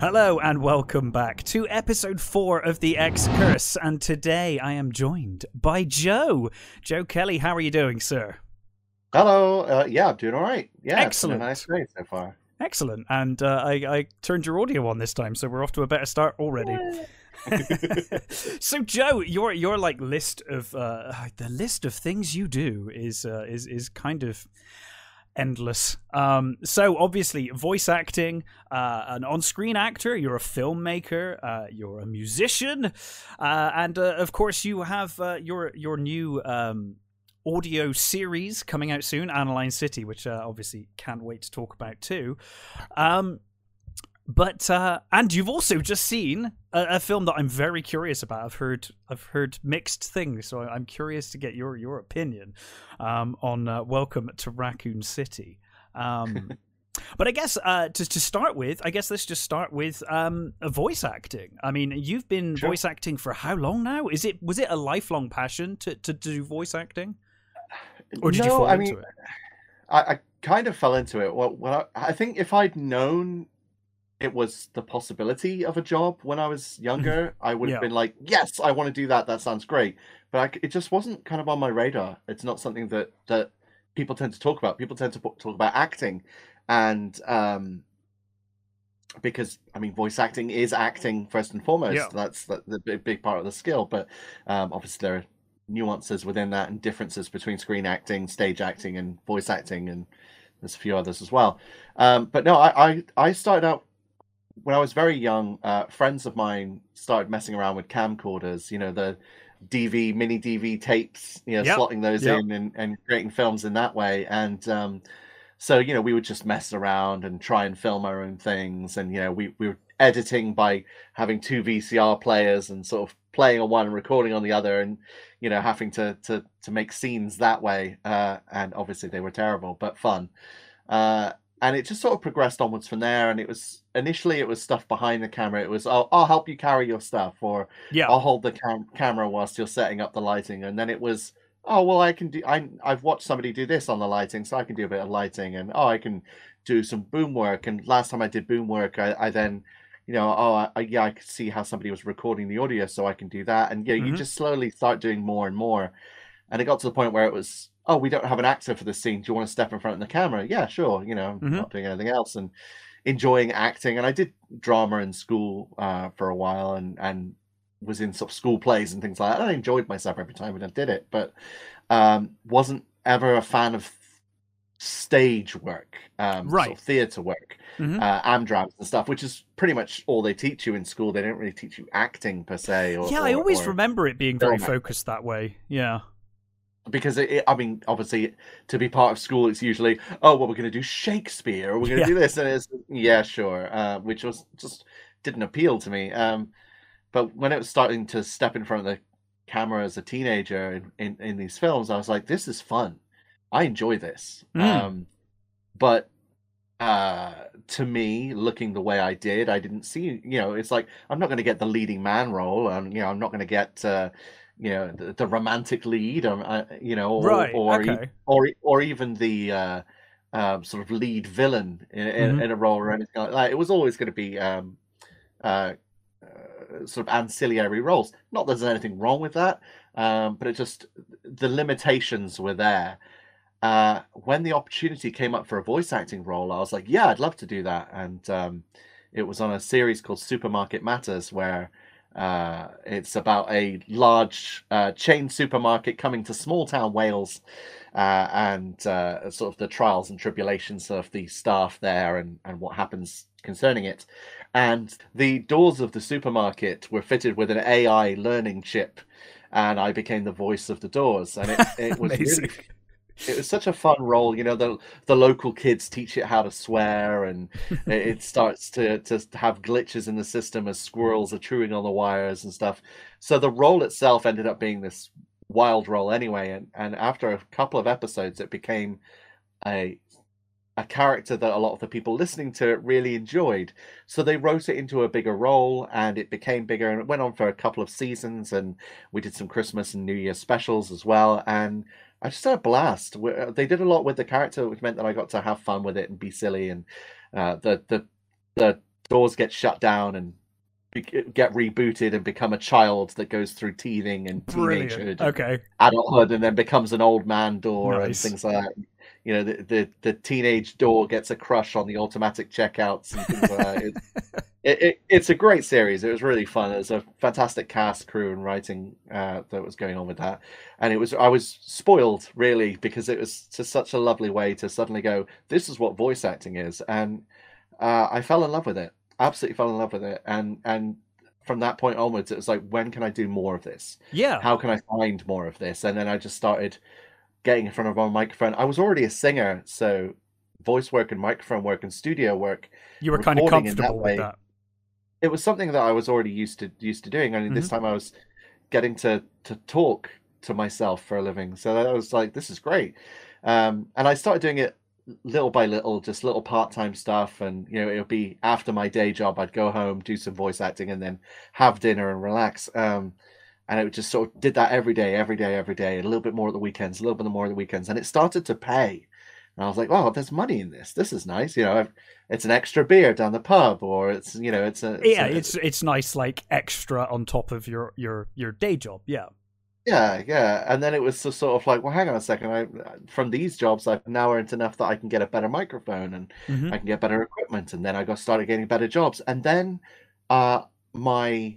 Hello and welcome back to episode four of the X Curse. And today I am joined by Joe. Joe Kelly, how are you doing, sir? Hello. Uh, yeah, I'm doing all right. Yeah, Excellent. It's been a nice day so far. Excellent. And uh, I, I turned your audio on this time, so we're off to a better start already. so Joe, your your like list of uh, the list of things you do is uh, is is kind of endless. Um, so obviously, voice acting, uh, an on-screen actor. You're a filmmaker. Uh, you're a musician, uh, and uh, of course, you have uh, your your new um, audio series coming out soon, Analine City, which uh, obviously can't wait to talk about too. Um, but uh, and you've also just seen a, a, film that I'm very curious about. I've heard I've heard mixed things, so I'm curious to get your your opinion um, on uh, Welcome to Raccoon City. Um, but I guess uh, to to start with, I guess let's just start with um, voice acting. I mean, you've been sure. voice acting for how long now? Is it was it a lifelong passion to to do voice acting, or did no, you fall I into mean, it? I, I kind of fell into it. Well, well I, I think if I'd known it was the possibility of a job when I was younger, I would have Yeah. been like, yes, I want to do that. That sounds great. But I it just wasn't kind of on my radar. It's not something that that people tend to talk about. People tend to talk about acting, and um, because I mean, voice acting is acting first and foremost. Yeah. That's the, the big, big part of the skill. But um, obviously, there are nuances within that and differences between screen acting, stage acting, and voice acting, and there's a few others as well. Um, but no, I, I I started out when I was very young, uh, friends of mine started messing around with camcorders, you know, the DV, mini DV tapes, you know, Yep, slotting those yep. in and, and creating films in that way. And um, so, you know, we would just mess around and try and film our own things. And, you know, we, we were editing by having two VCR players and sort of playing on one and recording on the other and, you know, having to, to, to make scenes that way. Uh, and obviously they were terrible, but fun. Uh, and it just sort of progressed onwards from there. And it was initially it was stuff behind the camera. It was, oh, I'll help you carry your stuff, or Yeah, I'll hold the cam- camera whilst you're setting up the lighting. And then it was, oh, well, I can do. I I've watched somebody do this on the lighting, so I can do a bit of lighting. And oh, I can do some boom work. And last time I did boom work, I, I then, you know, oh, I, yeah, I could see how somebody was recording the audio, so I can do that. And yeah, you Mhm. just slowly start doing more and more. And it got to the point where it was, oh, we don't have an actor for this scene. Do you want to step in front of the camera? Yeah, sure. You know, I'm Mhm. not doing anything else and enjoying acting. And I did drama in school uh, for a while and and was in sort of school plays and things like that. And I enjoyed myself every time when I did it, but um, wasn't ever a fan of stage work, um, sort Right. of theatre work, Mhm. uh, amdrams and stuff, which is pretty much all they teach you in school. They don't really teach you acting per se. Or, yeah. I always or- remember it being very focused that way. Yeah, because it, it- I mean, obviously, to be part of school, it's usually, oh, well, we're going to do Shakespeare, or we're going to Yeah. do this, and it's yeah, sure, uh, which was just didn't appeal to me. Um, but when it was starting to step in front of the camera as a teenager in, in, in these films, I was like, this is fun. I enjoy this. Mm. Um, but uh, to me, looking the way I did, I didn't see, you know, it's like I'm not going to get the leading man role, and you know, I'm not going to get. Uh, you know the, the romantic lead, um, uh, you know, or right. or, e- okay. or or even the uh, um, sort of lead villain in, in, Mhm. in a role or anything like that. It was always going to be um, uh, uh, sort of ancillary roles. Not that there's anything wrong with that, um, but it just the limitations were there. Uh, when the opportunity came up for a voice acting role, I was like, yeah, I'd love to do that. And um, it was on a series called Supermarket Matters, where uh, it's about a large uh, chain supermarket coming to small town Wales uh, and uh, sort of the trials and tribulations of the staff there and, and what happens concerning it. And the doors of the supermarket were fitted with an AI learning chip, and I became the voice of the doors. And it, it was really it was such a fun role you know the the local kids teach it how to swear and it, it starts to to have glitches in the system as squirrels are chewing on the wires and stuff. So the role itself ended up being this wild role anyway and and after a couple of episodes it became a a character that a lot of the people listening to it really enjoyed. So they wrote it into a bigger role and it became bigger and it went on for a couple of seasons and we did some christmas and new year specials as well. And I just had a blast. Uh, They did a lot with the character, which meant that I got to have fun with it and be silly. And uh, the the the doors get shut down and get rebooted and become a child that goes through teething and teenagehood, okay, adulthood, and then becomes an old man door nice. and things like that. You know, the, the, the teenage door gets a crush on the automatic checkouts and things like that. it, it, it's a great series. It was really fun. It was a fantastic cast, crew, and writing uh, that was going on with that. And it was I was spoiled really because it was just such a lovely way to suddenly go, this is what voice acting is, and uh, I fell in love with it absolutely fell in love with it, and and from that point onwards, it was like, when can I do more of this? Yeah. How can I find more of this? And then I just started getting in front of a microphone. I was already a singer, so voice work and microphone work and studio work. You were kind of comfortable with that. It was something that I was already used to used to doing. I mean, mm-hmm. this time I was getting to to talk to myself for a living. So I was like, this is great. Um, and I started doing it little by little, just little part time stuff. And, you know, it would be after my day job, I'd go home, do some voice acting, and then have dinner and relax. Um, and it just sort of did that every day, every day, every day, a little bit more at the weekends, a little bit more at the weekends. And it started to pay. And I was like, oh, there's money in this. This is nice. You know, it's an extra beer down the pub, or it's you know, it's a it's yeah, a, it's it's nice like extra on top of your your your day job. Yeah. Yeah, yeah, and then it was just sort of like, well, hang on a second. I from these jobs, I've now earned enough that I can get a better microphone and mm-hmm. I can get better equipment, and then I got started getting better jobs, and then uh, my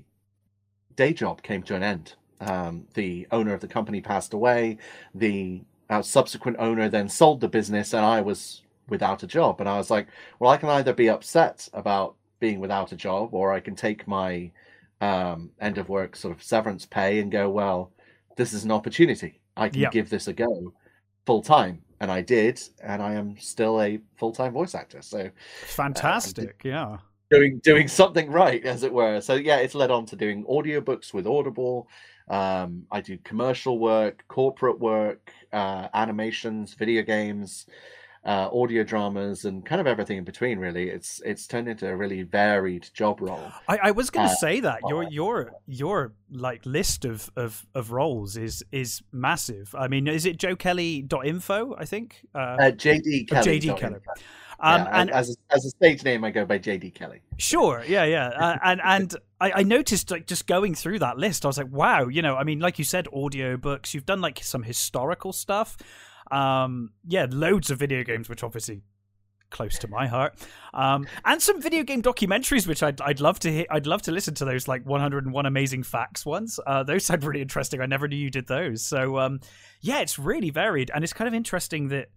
day job came to an end. Um, the owner of the company passed away. The uh, subsequent owner then sold the business, and I was without a job. And I was like, well, I can either be upset about being without a job, or I can take my um, end of work sort of severance pay and go, well this is an opportunity. I can give this a go full time. And I did, and I am still a full time voice actor. So fantastic, uh, yeah. Doing doing something right, as it were. So yeah, it's led on to doing audiobooks with Audible. Um, I do commercial work, corporate work, uh, animations, video games uh, audio dramas and kind of everything in between. Really, it's it's turned into a really varied job role. I, I was going to uh, say that your your your like list of, of of roles is is massive. I mean, is it joekelly.info? I think uh, uh JD Kelly. JD Kelly. Um, yeah, and as a, as a stage name, I go by JD Kelly. Sure, yeah, yeah, uh, and and I, I, noticed like just going through that list, I was like, wow, you know, I mean, like you said, audio books. You've done like some historical stuff. Um, yeah, loads of video games, which obviously close to my heart, um, and some video game documentaries, which I'd I'd love to hear. I'd love to listen to those, like 101 Amazing Facts ones. Uh, those sound really interesting. I never knew you did those. So um, yeah, it's really varied, and it's kind of interesting that.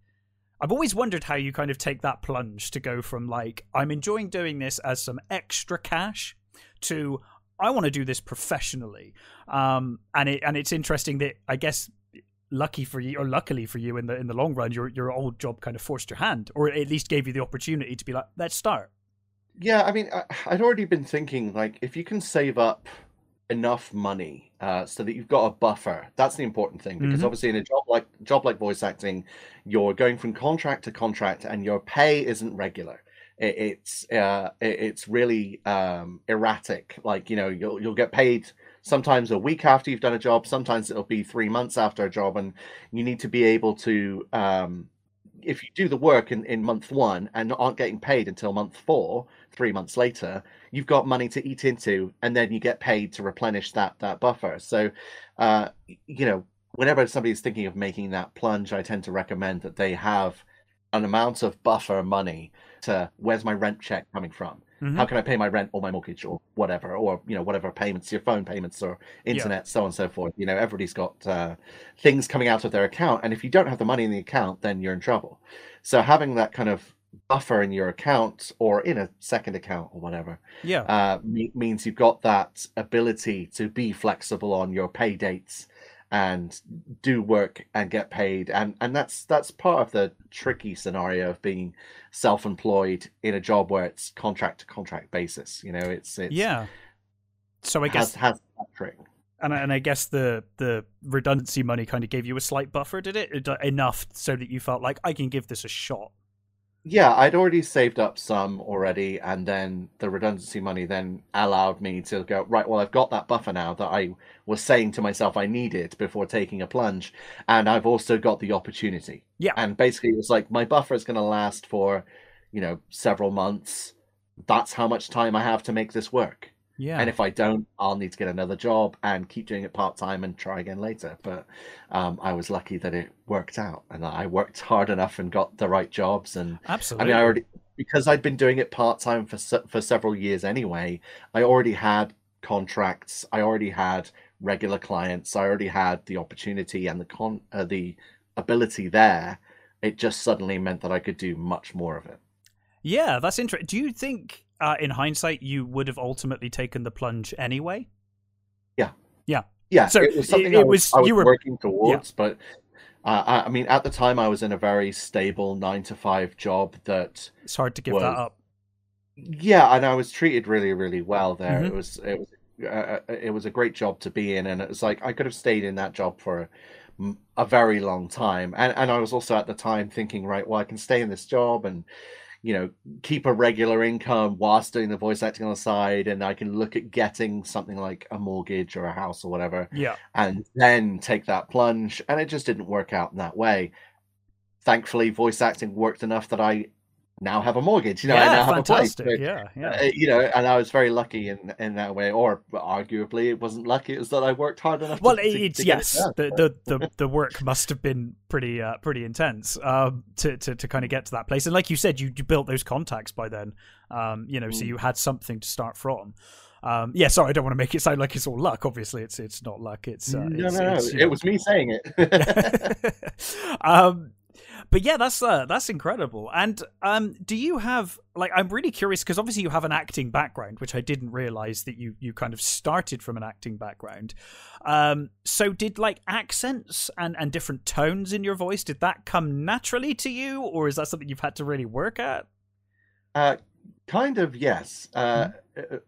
I've always wondered how you kind of take that plunge to go from like I'm enjoying doing this as some extra cash to I want to do this professionally. Um, and it and it's interesting that I guess lucky for you or luckily for you in the in the long run your your old job kind of forced your hand or at least gave you the opportunity to be like let's start yeah i mean I, i'd already been thinking like if you can save up enough money uh, so that you've got a buffer. That's the important thing because mm-hmm. obviously in a job like job like voice acting you're going from contract to contract and your pay isn't regular. It, it's uh, it, it's really um, erratic. Like you know you'll you'll get paid sometimes a week after you've done a job sometimes it'll be three months after a job and you need to be able to um, if you do the work in, in month one and aren't getting paid until month four three months later you've got money to eat into and then you get paid to replenish that that buffer. So uh, you know whenever somebody's thinking of making that plunge i tend to recommend that they have an amount of buffer money to where's my rent check coming from Mm-hmm. How can I pay my rent or my mortgage or whatever, or you know whatever payments, your phone payments or internet, yeah. so on and so forth. You know, everybody's got uh, things coming out of their account, and if you don't have the money in the account, then you're in trouble. So having that kind of buffer in your account or in a second account or whatever, yeah, uh, means you've got that ability to be flexible on your pay dates and do work and get paid. And and that's that's part of the tricky scenario of being self-employed in a job where it's contract to contract basis you know it's, it's yeah. So i guess has, has that trick. And and I guess the the redundancy money kind of gave you a slight buffer, did it? Uh, enough so that you felt like I can give this a shot yeah, I'd already saved up some already, and then the redundancy money then allowed me to go right. Well, I've got that buffer now that I was saying to myself I needed before taking a plunge, and I've also got the opportunity. Yeah, and basically it was like my buffer is going to last for, you know, several months. that's how much time I have to make this work. Yeah. And if I don't, I'll need to get another job and keep doing it part time and try again later. But um, I was lucky that it worked out, and I worked hard enough and got the right jobs. And Absolutely. I mean, I already because I'd been doing it part time for for several years anyway. I already had contracts. I already had regular clients. I already had the opportunity and the con uh, the ability there. It just suddenly meant that I could do much more of it. Yeah, that's interesting. Do you think, uh, in hindsight, you would have ultimately taken the plunge anyway? Yeah, Yeah. Yeah. So, it was something it- I was, was- I was you were- working towards, but uh, I, I mean, at the time, I was in a very stable nine to five job that, It's hard to give Was- that up. yeah, and I was treated really, really well there. Mhm. It was, it was, uh, it was a great job to be in, and it was like I could have stayed in that job for a, a very long time, and and I was also at the time thinking, right, well, I can stay in this job and you know keep a regular income whilst doing the voice acting on the side, and I can look at getting something like a mortgage or a house or whatever. Yeah. and then take that plunge. And it just didn't work out in that way. Thankfully, voice acting worked enough that I now have a mortgage. You know, I yeah, now have a place. fantastic. So, yeah, yeah. uh, you know, and I was very lucky in in that way. Or arguably, it wasn't lucky. It was that I worked hard enough. well, to, it's to it yes. done. The, the the the work must have been pretty uh, pretty intense um, to to to kind of get to that place. And like you said, you, you built those contacts by then. Um, you know, so Mm. you had something to start from. Um, yeah, sorry, I don't want to make it sound like it's all luck. Obviously, it's it's not luck. It's uh, no, it's, no, no. it's, It know. was me saying it. um, but yeah, that's uh, that's incredible. And um, do you have like I'm really curious because obviously you have an acting background, which I didn't realize that you you kind of started from an acting background. Um, so did like accents and and different tones in your voice did that come naturally to you, or is that something you've had to really work at? Uh, kind of, yes. Uh, Mm-hmm. uh,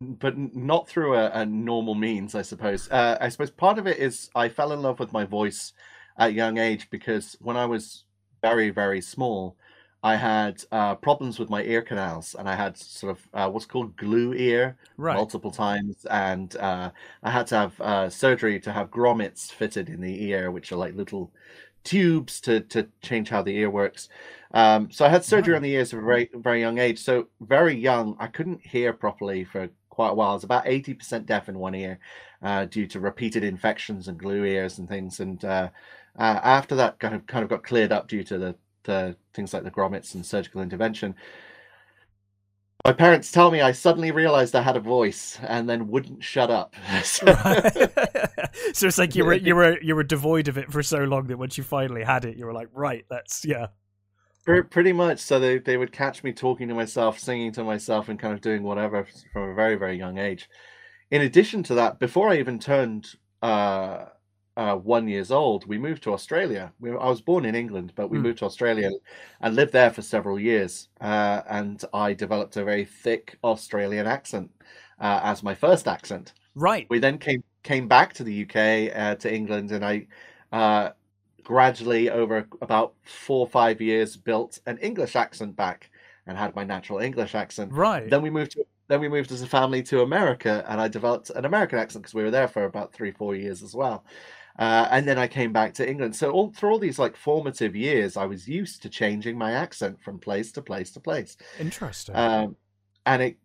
but not through a, a normal means, I suppose. Uh, I suppose part of it is I fell in love with my voice at a young age because when I was very, very small, I had uh, problems with my ear canals and I had sort of uh, what's called glue ear Right. multiple times. And uh, I had to have uh, surgery to have grommets fitted in the ear, which are like little tubes to, to change how the ear works. Um, so I had surgery Right. on the ears at a very very young age. So very young, I couldn't hear properly for quite a while. I was about eighty percent deaf in one ear uh, due to repeated infections and glue ears and things. And uh, after that, kind of kind of got cleared up due to the the things like the grommets and surgical intervention. My parents tell me I suddenly realized I had a voice and then wouldn't shut up. So- so it's like you were you were you were devoid of it for so long that once you finally had it, you were like, right, that's yeah. Pretty much. So they, they would catch me talking to myself, singing to myself, and kind of doing whatever from a very, very young age. In addition to that, before I even turned uh, uh, one years old, we moved to Australia. We, I was born in England, but we Hmm. moved to Australia and lived there for several years. Uh, and I developed a very thick Australian accent uh, as my first accent. Right. We then came came back to the UK uh, to England, and I uh, gradually over about four or five years built an English accent back and had my natural English accent. Right. Then we moved to then we moved as a family to America, and I developed an American accent because we were there for about three four years as well. Uh, and then I came back to England. So all through all these like formative years, I was used to changing my accent from place to place to place. Interesting. Um, and it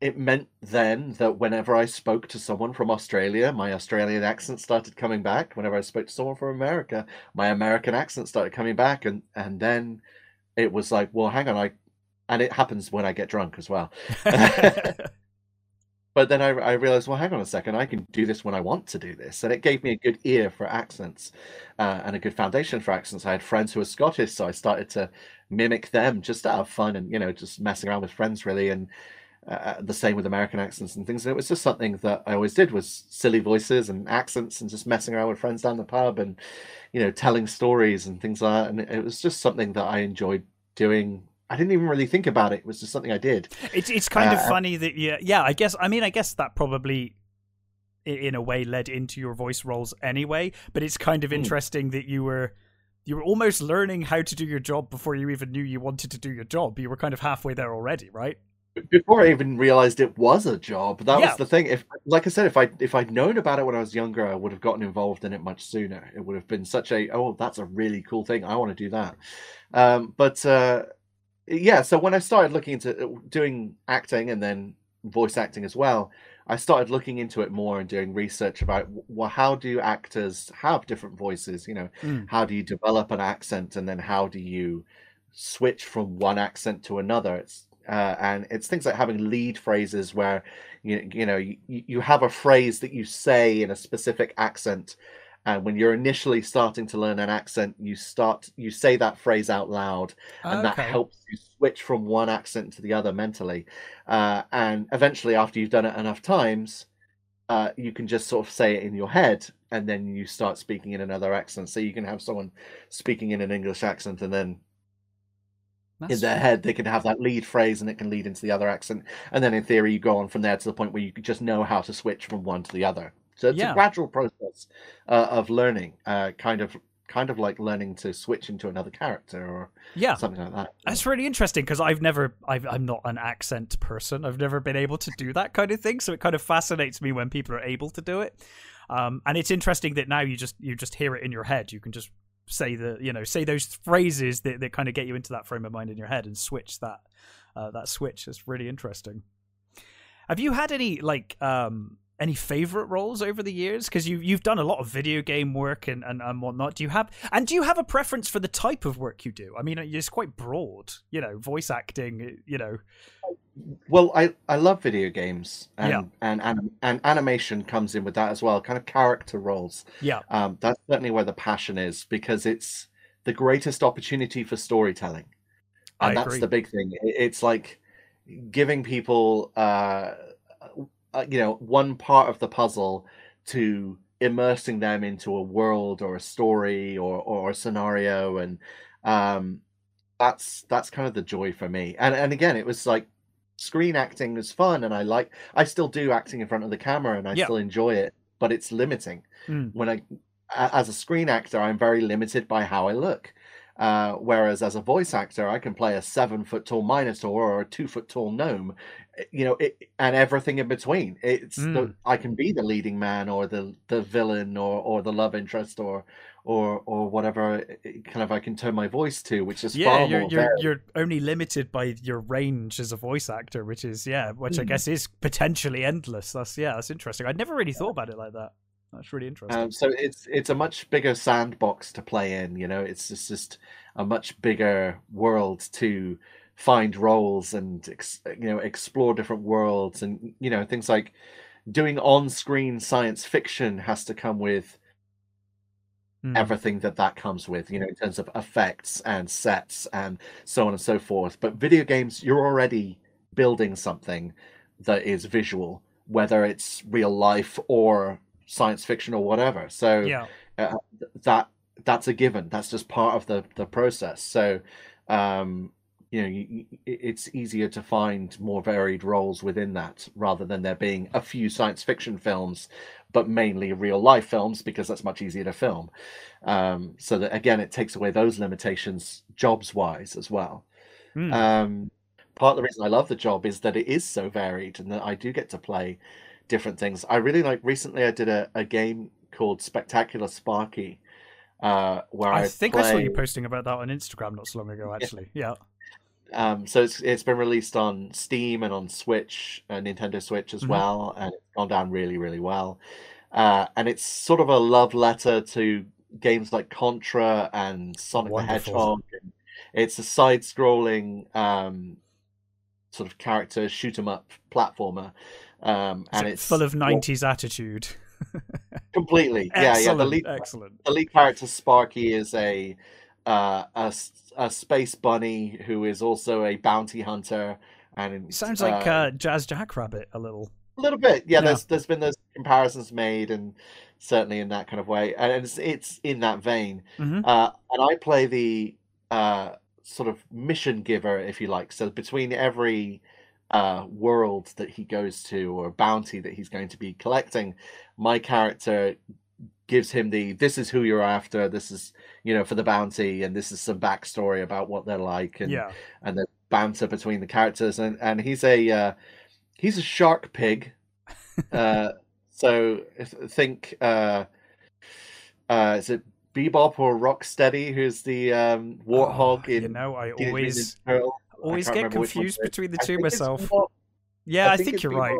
it meant then that whenever I spoke to someone from Australia, my Australian accent started coming back. Whenever I spoke to someone from America, my American accent started coming back, and and then it was like, well, hang on, I, and it happens when I get drunk as well. But then I, I realized, well, hang on a second, I can do this when I want to do this, and it gave me a good ear for accents, uh, and a good foundation for accents. I had friends who were Scottish, so I started to mimic them just to have fun and you know just messing around with friends really, and uh, the same with American accents and things. And it was just something that I always did was silly voices and accents and just messing around with friends down the pub and you know telling stories and things like that. And it was just something that I enjoyed doing. I didn't even really think about it. It was just something I did. It's it's kind of Uh, funny that yeah yeah I guess I mean I guess that probably in a way led into your voice roles anyway but it's kind of Hmm. interesting that you were you were almost learning how to do your job before you even knew you wanted to do your job you were kind of halfway there already right before I even realized it was a job. That Yeah. was the thing. If, like I said, if I if I'd known about it when I was younger, I would have gotten involved in it much sooner. It would have been such a oh, that's a really cool thing. I want to do that. Um, but uh, yeah, so when I started looking into uh, doing acting and then voice acting as well, I started looking into it more and doing research about well, how do actors have different voices? You know, Mm. how do you develop an accent, and then how do you switch from one accent to another? It's uh, and it's things like having lead phrases where you you know you, you have a phrase that you say in a specific accent and when you're initially starting to learn an accent you start you say that phrase out loud and that helps you switch from one accent to the other mentally. Uh, and eventually after you've done it enough times uh, you can just sort of say it in your head and then you start speaking in another accent. So you can have someone speaking in an english accent and then in That's- their head they can have that lead phrase and it can lead into the other accent. And then in theory you go on from there to the point where you just know how to switch from one to the other so it's Yeah. a gradual process uh, of learning uh, kind of kind of like learning to switch into another character or yeah. something like that That's really interesting because I've never, I've, I'm not an accent person. I've never been able to do that kind of thing. So it kind of fascinates me when people are able to do it. Um, and it's interesting that now you just, you just hear it in your head. You can just say the, you know, say those phrases that, that kind of get you into that frame of mind in your head and switch that, uh, that switch. It's really interesting. Have you had any like, um, any favorite roles over the years? Because you you've done a lot of video game work and, and, and whatnot. Do you have and do you have a preference for the type of work you do? I mean, it's quite broad. You know, voice acting. You know, well i i love video games and Yeah. and, and and animation comes in with that as well kind of character roles yeah, um, that's certainly where the passion is because it's the greatest opportunity for storytelling and I that's agree. the big thing it's like giving people uh, uh, you know one part of the puzzle to immersing them into a world or a story or or a scenario and um that's that's kind of the joy for me and and again it was like screen acting is fun and i like i still do acting in front of the camera and i Yeah. still enjoy it but it's limiting Mm. when i as a screen actor i'm very limited by how i look uh, whereas as a voice actor i can play a seven foot tall minotaur or a two foot tall gnome you know it, and everything in between it's the, Mm. i can be the leading man or the the villain or or the love interest or or or whatever eh, kind of i can turn my voice to which is yeah. far You're you're you're only limited by your range as a voice actor, which is yeah, which I Mm. guess is potentially endless. That's yeah, that's interesting. I'd never really thought about it like that. That's really interesting. Um, so it's it's a much bigger sandbox to play in. You know, it's just, just a much bigger world to find roles and ex, you know explore different worlds and you know things like doing on-screen science fiction has to come with Mm. everything that that comes with. You know, in terms of effects and sets and so on and so forth. But video games, you're already building something that is visual, whether it's real life or science fiction or whatever. So yeah, uh, that that's a given. That's just part of the the process. So, um, you know, you, it's easier to find more varied roles within that rather than there being a few science fiction films, but mainly real life films because that's much easier to film. Um, so that again, it takes away those limitations jobs wise as well. Mm. Um, part of the reason I love the job is that it is so varied and that I do get to play different things. I really like recently I did a, a game called Spectacular Sparky, uh, where I, I think I saw you posting about that on Instagram not so long ago. Actually, yeah. Um, so it's it's been released on Steam and on Switch, uh, Nintendo Switch as Mhm. well, and it's gone down really, really well. Uh, and it's sort of a love letter to games like Contra and Sonic Wonderful. the Hedgehog. And it's a side-scrolling um, sort of character shoot 'em up platformer, um, and it it's full of well, '90s attitude. completely. Yeah, yeah. The excellent, lead excellent. the lead character Sparky is a uh, a a space bunny who is also a bounty hunter, and Sounds like uh, Jazz Jackrabbit a little. a little bit. Yeah, Yeah. there's there's been those comparisons made, and certainly in that kind of way, and it's it's in that vein. Mhm. Uh, and I play the uh, sort of mission giver, if you like. So between every uh, world that he goes to or bounty that he's going to be collecting, my character gives him the this is who you're after this is you know for the bounty and this is some backstory about what they're like and Yeah. and the banter between the characters and and he's a uh, he's a shark pig uh so think uh uh is it bebop or rocksteady who's the um warthog Oh, in you know, I always always can't get remember which one's confused between the two myself. Yeah, I, think, it's you're Bebop. right.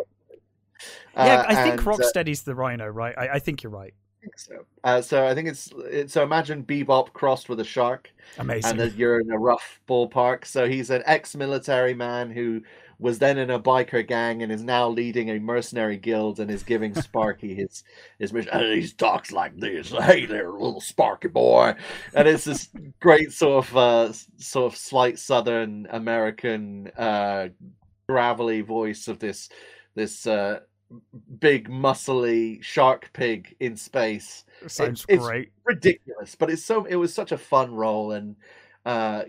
yeah, Uh, I think and, uh, Rocksteady's the Rhino, right? I, I think you're right. I think so. Uh, so I think it's it, so. Imagine Bebop crossed with a shark, Amazing. and then you're in a rough ballpark. So he's an ex-military man who was then in a biker gang and is now leading a mercenary guild and is giving Sparky his his mission. And he talks like this: "Hey there, little Sparky boy," and it's this great sort of uh, sort of slight Southern American uh, gravelly voice of this this uh, big muscly shark pig in space Sounds it's- great. ridiculous but it's so it was such a fun role and uh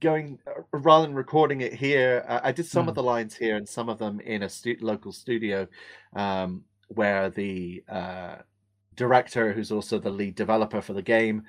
going uh, rather than recording it here uh, i did some of Mm. the lines here and some of them in a stu- local studio um where the uh director who's also the lead developer for the game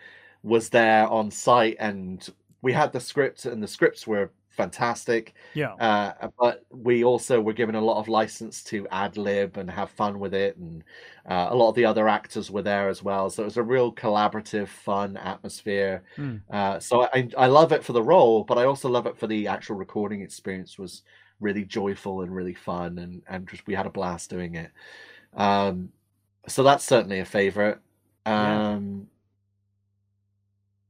was there on site and we had the script and the scripts were fantastic Yeah. uh, but we also were given a lot of license to ad lib and have fun with it, and uh, a lot of the other actors were there as well. So it was a real collaborative, fun atmosphere. Hmm. Uh, so I, I love it for the role, but I also love it for the actual recording experience. Was really joyful and really fun, and and just, we had a blast doing it. Um, so that's certainly a favorite. Yeah. Um,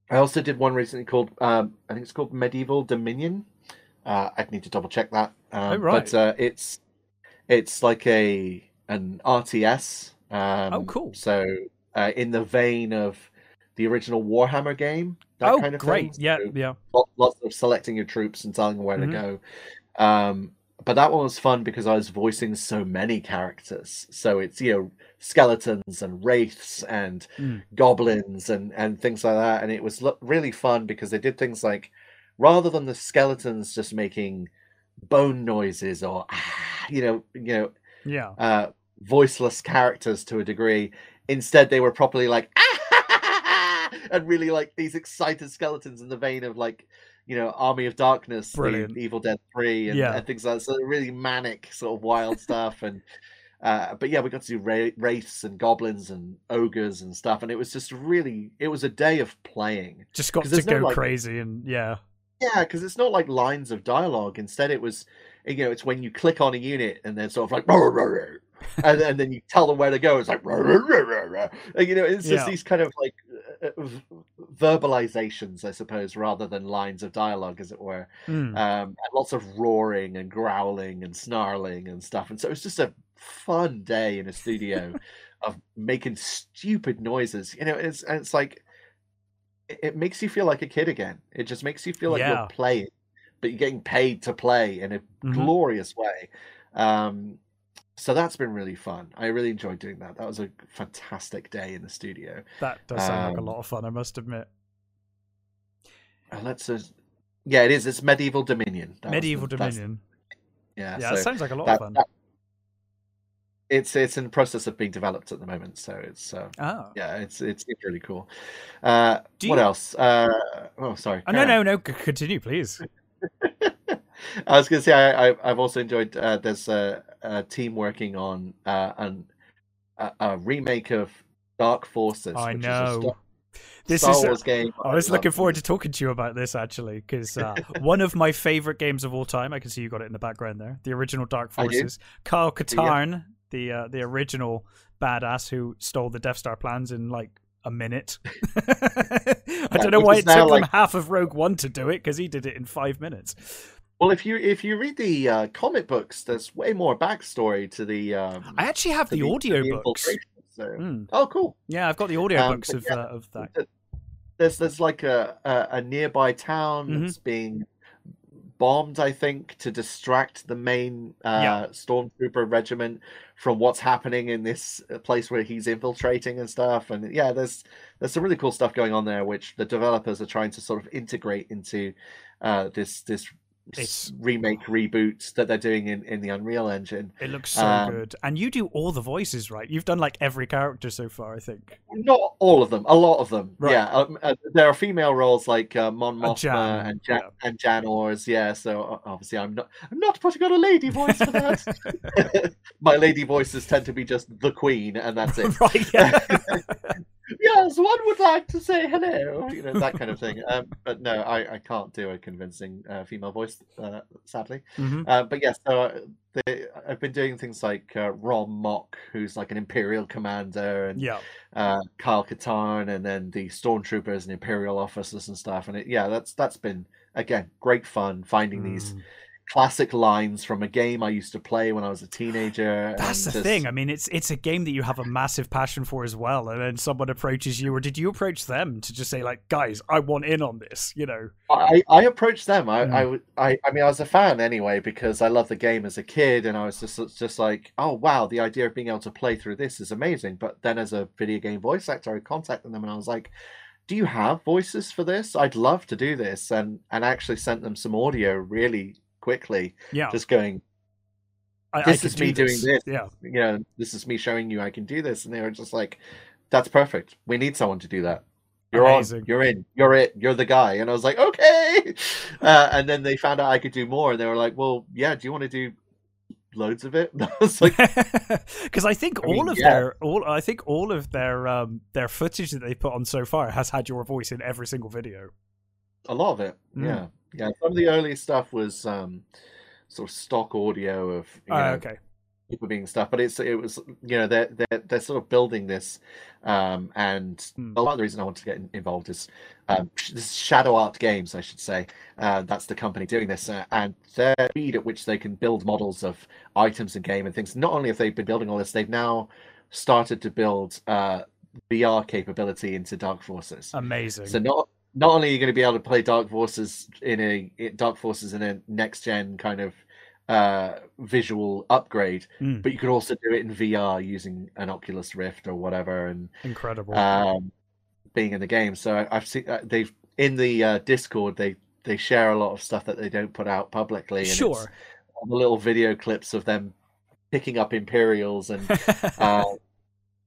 I also did one recently called um, I think it's called Medieval Dominion. Uh, I'd need to double check that. Um, Oh, right. But uh, it's it's like a an RTS. Um, Oh, cool. So uh, in the vein of the original Warhammer game, that oh, kind of great. thing. Yeah, So yeah. lo- lots of selecting your troops and telling them where Mhm. to go. Um, but that one was fun because I was voicing so many characters. So it's you know skeletons and wraiths and Mm. goblins and and things like that, and it was really fun because they did things like rather than the skeletons just making bone noises or ah, you know you know Yeah. uh, voiceless characters to a degree. Instead, they were properly like and really like these excited skeletons in the vein of like you know Army of Darkness, Brilliant. Evil Dead Three, and, Yeah. and things like that. So really manic, sort of wild stuff. And uh, but yeah, we got to do ra- wraiths and goblins and ogres and stuff, and it was just really it was a day of playing. Just got to no, go like- crazy and yeah. Yeah, because it's not like lines of dialogue. Instead, it was, you know, it's when you click on a unit and then sort of like, and, and then you tell them where to go. It's like. And, you know, it's just Yeah. these kind of like uh, uh, v- verbalizations, I suppose, rather than lines of dialogue, as it were. Mm. Um, lots of roaring and growling and snarling and stuff. And so it was just a fun day in a studio of making stupid noises. You know, it's it's like it, makes you feel like a kid again. It just makes you feel like Yeah. you're playing, but you're getting paid to play in a Mhm. glorious way. Um, so that's been really fun. I really enjoyed doing that. That was a fantastic day in the studio. That does sound like a um, lot of fun, I must admit. Uh, let's yeah, it is. It's Medieval Dominion. That was the- Medieval Dominion. Yeah, Yeah, so it sounds like a lot that- of fun. that- it's it's in the process of being developed at the moment. So it's uh, Oh. yeah, it's it's, it's really cool. Uh, Do what you- else? Uh, oh, sorry. Oh, no, on. no, no. Continue, please. I was going to say I, I I've also enjoyed. Uh, there's a, a team working on uh, an, a, a remake of Dark Forces. I which Is a know. Star, This Star is. Wars game. I was looking forward to talking to you about this actually, because uh, one of my favorite games of all time. I can see you got it in the background there. The original Dark Forces. Kyle Katarn, the uh, the original badass who stole the Death Star plans in like a minute. I don't know why it took him half of Rogue One to do it, because he did it in five minutes. Well, if you if you read the uh, comic books, there's way more backstory to the. Um, I actually have the to audio books. So. Mm. Oh, cool. Yeah, I've got the audio Um, books but of yeah, uh, of that. there's there's like a a, a nearby town Mhm. that's being bombed i think to distract the main uh Yeah. stormtrooper regiment from what's happening in this uh, place where he's infiltrating and stuff and yeah there's there's some really cool stuff going on there which the developers are trying to sort of integrate into uh this this It's- remake reboot that they're doing in in the unreal engine It looks so um, good, and you do all the voices, right? You've done like every character so far, I think. Not all of them, a lot of them. Right. Yeah, um, uh, there are female roles like uh, Mon Mothma and Jan, yeah. and Jan Ors. Yeah, so obviously I'm not I'm not putting on a lady voice for that. My lady voices tend to be just the Queen, and that's it. right? Yeah. yes, one would like to say hello. You know that kind of thing. Um, but no, I, I can't do a convincing uh, female voice, uh, sadly. Mhm. Uh, but yes, so uh, they, I've been doing things like uh, Rom Mohc, who's like an Imperial commander, and Yeah. uh, Kyle Katarn, and then the stormtroopers and Imperial officers and stuff. And it, yeah, that's that's been again great fun finding these Mm. Classic lines from a game I used to play when I was a teenager. That's the just- thing. I mean, it's it's a game that you have a massive passion for as well, and then someone approaches you, or did you approach them to just say like, "Guys, I want in on this"? You know? I, I approached them. I, Mm. I, I, I mean, I was a fan anyway because I loved the game as a kid, and I was just just like, oh wow, the idea of being able to play through this is amazing. But then, as a video game voice actor, I contacted them, and I was like, do you have voices for this? I'd love to do this, and and actually sent them some audio really quickly, Yeah. just going, I, I this could is do me doing this. Yeah. you know, this is me showing you I can do this, and they were just like, that's perfect. We need someone to do that. You're Amazing. on. You're in. You're it. You're the guy. And I was like, okay. Uh, and then they found out I could do more, and they were like, well, yeah. Do you want to do loads of it? And I like, because I think I all mean, of yeah. their all I think all of their um their footage that they put on so far has had your voice in every single video. a lot of it. Mm. Yeah, yeah. Some of the early stuff was um, sort of stock audio of you know, okay. people being stuff, but it's it was you know they're they're they're sort of building this, um, and Hmm. a lot of the reason I wanted to get involved is um, this Shadow Art Games, I should say. Uh, that's the company doing this, uh, and their speed at which they can build models of items in game and things. Not only have they been building all this, they've now started to build uh, VR capability into Dark Forces. Amazing. So not not only are you going to be able to play Dark Forces in a Dark Forces in a next gen kind of uh visual upgrade, Mm. but you could also do it in VR using an Oculus Rift or whatever, and Incredible. um, being in the game. So I- I've seen uh, they've in the uh, Discord they they share a lot of stuff that they don't put out publicly. And sure. the little video clips of them picking up Imperials and uh,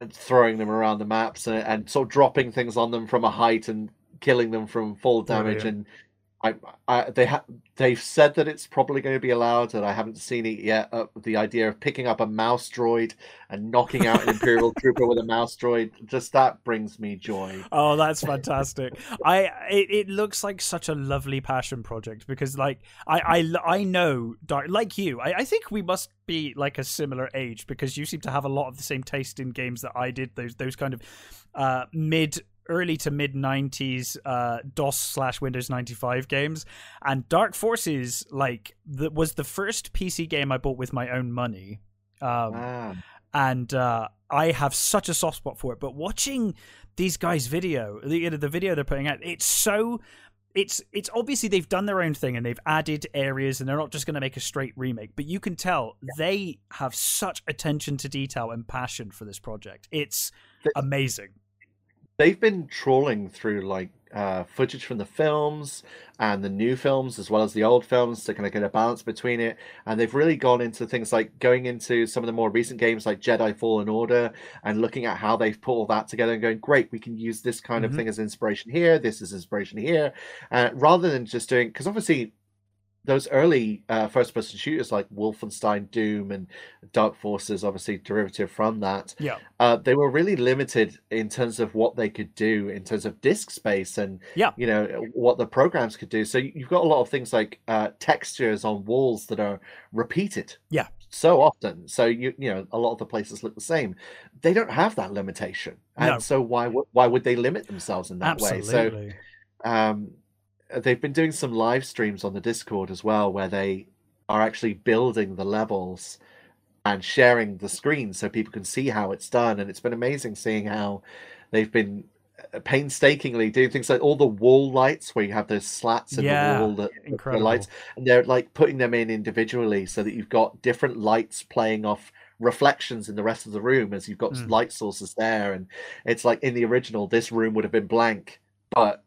and throwing them around the maps and, and sort of dropping things on them from a height and killing them from fall damage. Brilliant. And I, I they ha- they've said that it's probably going to be allowed, and I haven't seen it yet. Uh, the idea of picking up a mouse droid and knocking out an Imperial trooper with a mouse droid, just that brings me joy. Oh, that's fantastic! I it, it looks like such a lovely passion project because, like, I I, I know Dark like you. I, I think we must be like a similar age because you seem to have a lot of the same taste in games that I did. Those those kind of uh, mid early to mid 90s uh DOS slash Windows 95 games and Dark Forces like was the first PC game I bought with my own money um and uh, I have such a soft spot for it. But watching these guys' video, the, the video they're putting out, it's so. It's it's obviously they've done their own thing and they've added areas and they're not just going to make a straight remake, but you can tell they have such attention to detail and passion for this project. It's amazing. They've been trawling through like uh, footage from the films and the new films as well as the old films to kind of get a balance between it. And they've really gone into things like going into some of the more recent games like Jedi Fallen Order and looking at how they've put all that together and going, great, we can use this kind Mhm. of thing as inspiration here. This is inspiration here, uh, rather than just doing because obviously. Those early uh, first-person shooters like Wolfenstein, Doom, and Dark Forces, obviously derivative from that, Yeah, uh, they were really limited in terms of what they could do in terms of disk space and Yeah. you know what the programs could do so you've got a lot of things like uh, textures on walls that are repeated Yeah. so often so you you know a lot of the places look the same they don't have that limitation and No. so why would why would they limit themselves in that way so absolutely. um, they've been doing some live streams on the Discord as well, where they are actually building the levels and sharing the screen so people can see how it's done. And it's been amazing seeing how they've been uh, painstakingly doing things like all the wall lights where you have those slats in Yeah, the wall that that- the lights, and they're like putting them in individually so that you've got different lights playing off reflections in the rest of the room as you've got Mm. light sources there and it's like in the original this room would have been blank but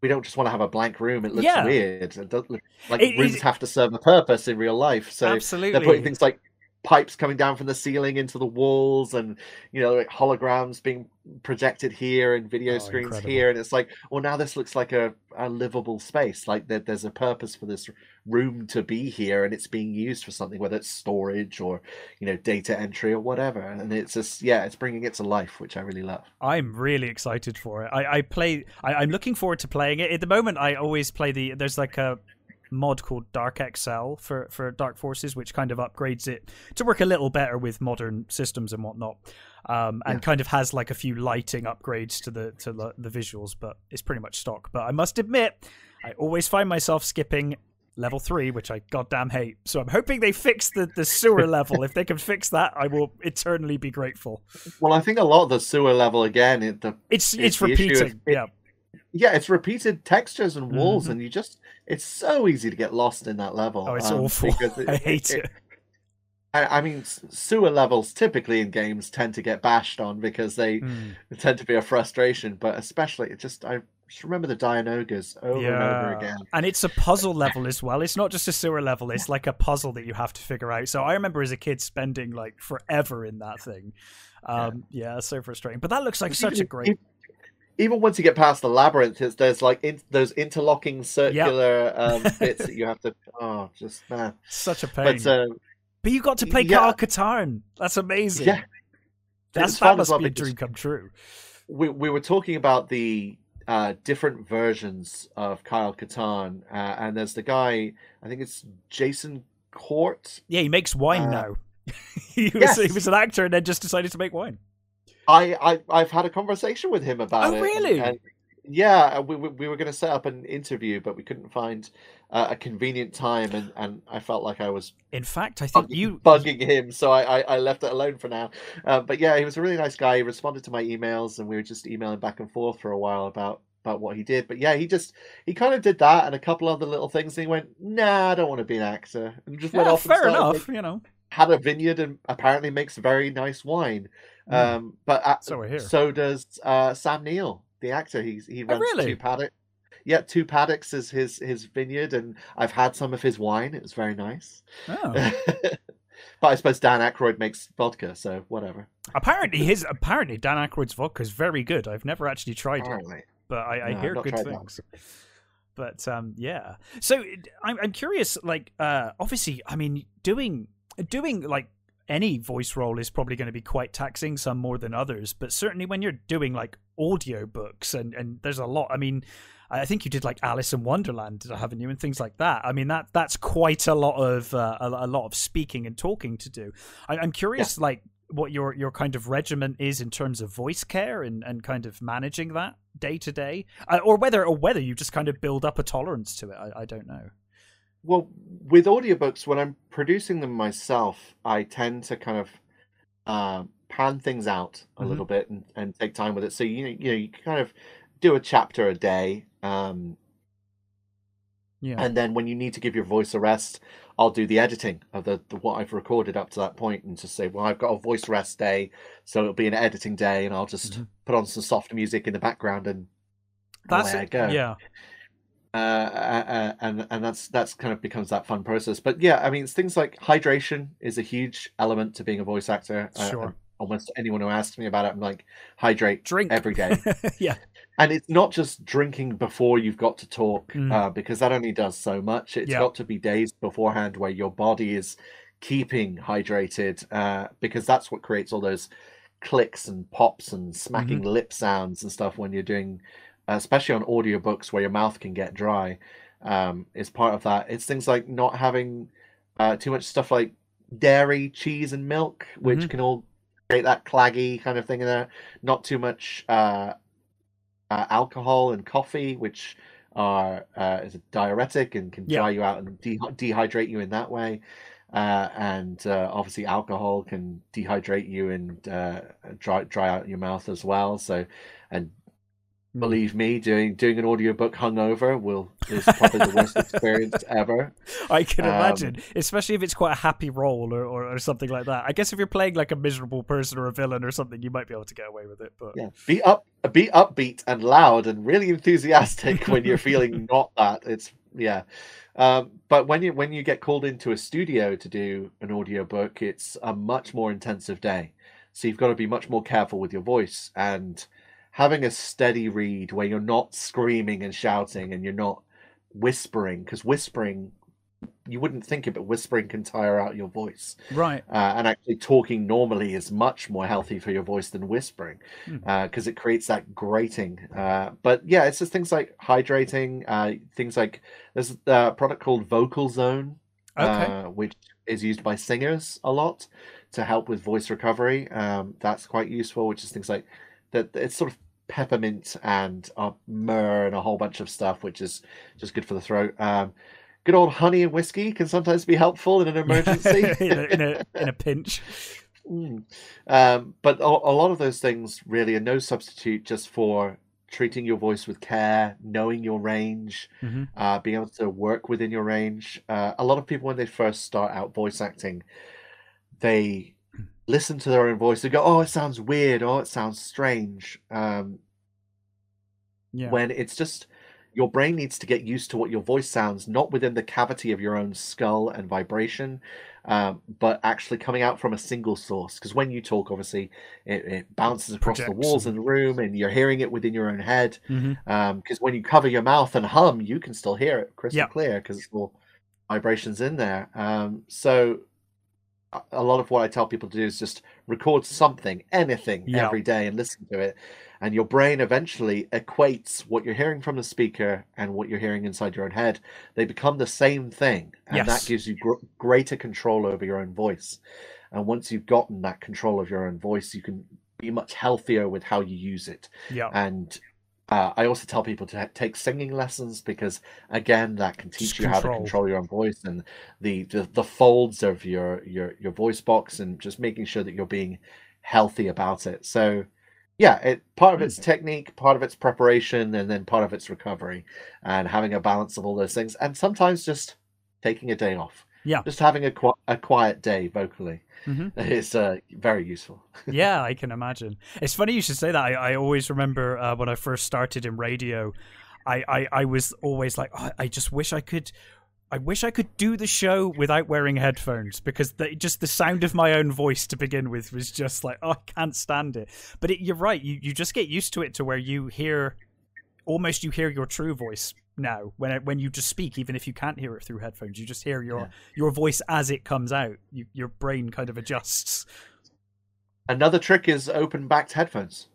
we don't just want to have a blank room it looks Yeah. weird it does look, like It- rooms it- have to serve a purpose in real life so absolutely. they're putting things like pipes coming down from the ceiling into the walls and you know like holograms being projected here and video Oh, screens incredible. here and it's like well now this looks like a, a livable space like there, there's a purpose for this room to be here and it's being used for something whether it's storage or you know data entry or whatever and it's just yeah it's bringing it to life which i really love I'm really excited for it. I, I play. I, I'm looking forward to playing it. At the moment, I always play the. There's like a mod called Dark XL for for Dark Forces, which kind of upgrades it to work a little better with modern systems and whatnot, um, and Yeah. kind of has like a few lighting upgrades to the to the, the visuals, but it's pretty much stock. But I must admit, I always find myself skipping. Level three, which I goddamn hate. So I'm hoping they fix the, the sewer level. If they can fix that, I will eternally be grateful. well i think a lot of the sewer level again it, the It's It's it's the issue of- repeating. it- yeah. yeah it's repeated textures and walls Mhm. and you just it's so easy to get lost in that level Oh, it's um, awful. because I hate it. I, I mean, sewer levels typically in games tend to get bashed on because they Mm. tend to be a frustration, but especially it just I just remember the Dianogas over and over again. And it's a puzzle level as well. It's not just a sewer level. It's like a puzzle that you have to figure out. So I remember as a kid spending like forever in that thing. Um, yeah, so frustrating. But that looks like such a great. Even once you get past the labyrinth, it's, there's like in, those interlocking circular um, bits that you have to. Oh, just man! Such a pain. But uh, but you got to play yeah. Kyle Katarn. That's amazing. yeah, That's, that must well be a dream come true. we we were talking about the uh, different versions of Kyle Katarn, uh, and there's the guy. I think it's Jason Court. Yeah, he makes wine Uh, now. he was yes. he was an actor and then just decided to make wine. I, I I've had a conversation with him about Oh, it. really? and- yeah, we, we we were going to set up an interview, but we couldn't find uh, a convenient time, and, and I felt like I was In fact, I think bugging, you bugging him, so I, I, I left it alone for now. Uh, but yeah, he was a really nice guy. He responded to my emails, and we were just emailing back and forth for a while about about what he did. But yeah, he just he kind of did that and a couple other little things, and he went, "Nah, I don't want to be an actor," and just went off. fair enough. making- You know, had a vineyard and apparently makes very nice wine. Mm. Um, but uh, So so does uh, Sam Neill, the actor. He's he runs Oh, really? two paddocks. Yeah, two paddocks is his his vineyard, and I've had some of his wine. It was very nice. Oh. but I suppose Dan Aykroyd makes vodka, so whatever. apparently his apparently Dan Aykroyd's vodka is very good. I've never actually tried it. But I, I No, hear good tried that. things. But um, yeah. So I'm I'm curious. Like, uh, obviously, I mean, doing doing like any voice role is probably going to be quite taxing, some more than others. But certainly when you're doing like audio books and and there's a lot. I mean. I think you did like Alice in Wonderland, haven't you, and things like that. I mean, that that's quite a lot of uh, a, a lot of speaking and talking to do. I, I'm curious, like, what your your kind of regimen is in terms of voice care and, and kind of managing that day to day, Uh, or whether or whether you just kind of build up a tolerance to it. I, I don't know. Well, with audiobooks, when I'm producing them myself, I tend to kind of uh, pan things out a Mhm. little bit and, and take time with it. So you know, you know, you kind of do a chapter a day, um, Yeah. and then when you need to give your voice a rest, I'll do the editing of the, the what I've recorded up to that point, and just say, well, I've got a voice rest day, so it'll be an editing day, and I'll just Mhm. put on some soft music in the background and That's away I go Yeah. uh, uh, and and that's that's kind of becomes that fun process. But yeah, I mean, it's things like hydration is a huge element to being a voice actor. Uh, Sure. and almost anyone who asks me about it, I'm like, hydrate Drink every day. yeah. and it's not just drinking before you've got to talk, Mm. uh, because that only does so much. It's Yeah. got to be days beforehand where your body is keeping hydrated, uh, because that's what creates all those clicks and pops and smacking Mm-hmm. lip sounds and stuff when you're doing, uh, especially on audiobooks where your mouth can get dry. Um, is part of that. It's things like not having uh, too much stuff like dairy, cheese, and milk, which Mhm. can all create that claggy kind of thing in there. Not too much uh, uh, alcohol and coffee, which are uh, is a diuretic and can Yeah. dry you out and de- dehydrate you in that way. Uh, and uh, obviously, alcohol can dehydrate you and uh, dry dry out your mouth as well. So, and. Believe me, doing doing an audiobook hungover will is probably the worst experience ever. I can Um, imagine, especially if it's quite a happy role or, or, or something like that. I guess if you're playing like a miserable person or a villain or something, you might be able to get away with it. But Yeah, be up, be upbeat and loud and really enthusiastic when you're feeling not that. It's yeah. Um, but when you when you get called into a studio to do an audiobook, it's a much more intensive day. So you've got to be much more careful with your voice and having a steady read where you're not screaming and shouting and you're not whispering because whispering you wouldn't think it, but whispering can tire out your voice. Right. Uh, and actually, talking normally is much more healthy for your voice than whispering because Hmm. uh, it creates that grating. Uh, but yeah, it's just things like hydrating, uh, things like there's a product called Vocal Zone, Okay. uh, which is used by singers a lot to help with voice recovery. Um, that's quite useful, which is things like that. It's sort of peppermint and uh, myrrh and a whole bunch of stuff, which is just good for the throat. Um, good old honey and whiskey can sometimes be helpful in an emergency. in, a, in a in a pinch. Mm. Um, but a, a lot of those things really are no substitute just for treating your voice with care, knowing your range, hmm uh, being able to work within your range. Uh, a lot of people, when they first start out voice acting, they listen to their own voice and go, "Oh, it sounds weird. Oh, it sounds strange." Um, Yeah. when it's just your brain needs to get used to what your voice sounds, not within the cavity of your own skull and vibration, um, but actually coming out from a single source. Because when you talk, obviously, it, it bounces across the walls in the room, and you're hearing it within your own head. Because when you cover your mouth and hum, you can still hear it crystal clear because it's all vibrations in there. Um, so a- lot of what I tell people to do is just record something, anything, Yeah. every day and listen to it. And your brain eventually equates what you're hearing from the speaker and what you're hearing inside your own head. They become the same thing. And Yes. that gives you gr- greater control over your own voice. And once you've gotten that control of your own voice, you can be much healthier with how you use it. Yeah. And uh, I also tell people to take singing lessons because, again, that can teach Just you how to control. control your own voice and the, the the folds of your your your voice box and just making sure that you're being healthy about it. So, yeah, it part of it's technique, part of it's preparation, and then part of it's recovery, and having a balance of all those things, and sometimes just taking a day off. Yeah. just having a qui- a quiet day vocally hmm is uh, very useful. yeah, I can imagine. It's funny you should say that. I, I always remember uh, when I first started in radio, I, I, I was always like, oh, I just wish I could. I wish I could do the show without wearing headphones because the, just the sound of my own voice to begin with was just like, oh, I can't stand it. But it, you're right. You, you just get used to it to where you hear almost you hear your true voice now when it, when you just speak, even if you can't hear it through headphones. You just hear your Yeah. your voice as it comes out. You, your brain kind of adjusts. Another trick is open backed headphones.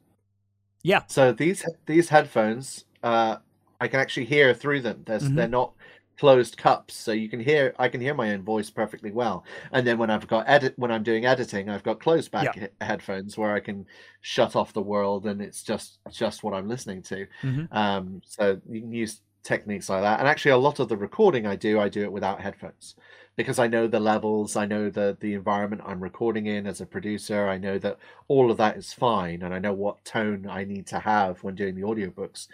Yeah. So these these headphones, uh, I can actually hear through them. There's, Mhm. They're not closed cups, so you can hear. I can hear my own voice perfectly well. And then when I've got edit, when I'm doing editing, I've got closed back he- headphones where I can shut off the world, and it's just just what I'm listening to. Mhm. Um, so you can use techniques like that. And actually, a lot of the recording I do, I do it without headphones because I know the levels, I know the the environment I'm recording in as a producer. I know that all of that is fine, and I know what tone I need to have when doing the audiobooks.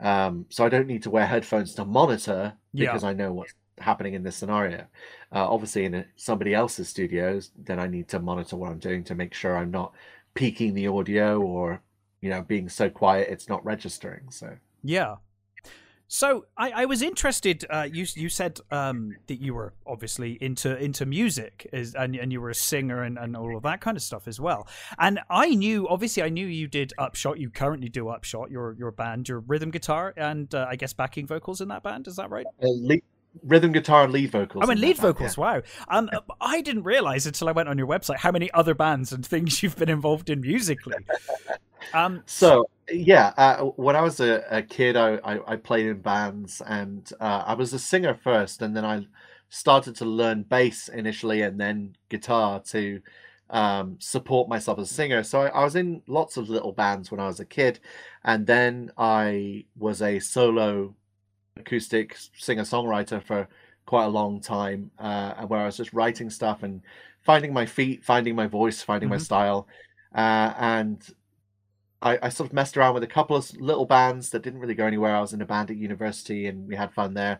Um, so I don't need to wear headphones to monitor Yeah. because I know what's happening in this scenario. Uh, obviously, in a, somebody else's studios, then I need to monitor what I'm doing to make sure I'm not peaking the audio or you know being so quiet it's not registering. So. Yeah. So I, I was interested. Uh, you you said um, that you were obviously into into music, is, and and you were a singer and, and all of that kind of stuff as well. And I knew, obviously, I knew you did Upshot. You currently do Upshot. Your your band, your rhythm guitar, and uh, I guess backing vocals in that band. Is that right? Uh, lead, rhythm guitar and lead vocals. I mean, lead band, vocals. Wow. Um, I didn't realize until I went on your website how many other bands and things you've been involved in musically. Um, So yeah, uh, when I was a, a kid, I, I, I played in bands, and uh, I was a singer first, and then I started to learn bass initially, and then guitar to um, support myself as a singer. So I, I was in lots of little bands when I was a kid, and then I was a solo acoustic singer songwriter for quite a long time, uh, where I was just writing stuff and finding my feet, finding my voice, finding my Mhm. style, uh, and I, I sort of messed around with a couple of little bands that didn't really go anywhere. I was in a band at university and we had fun there.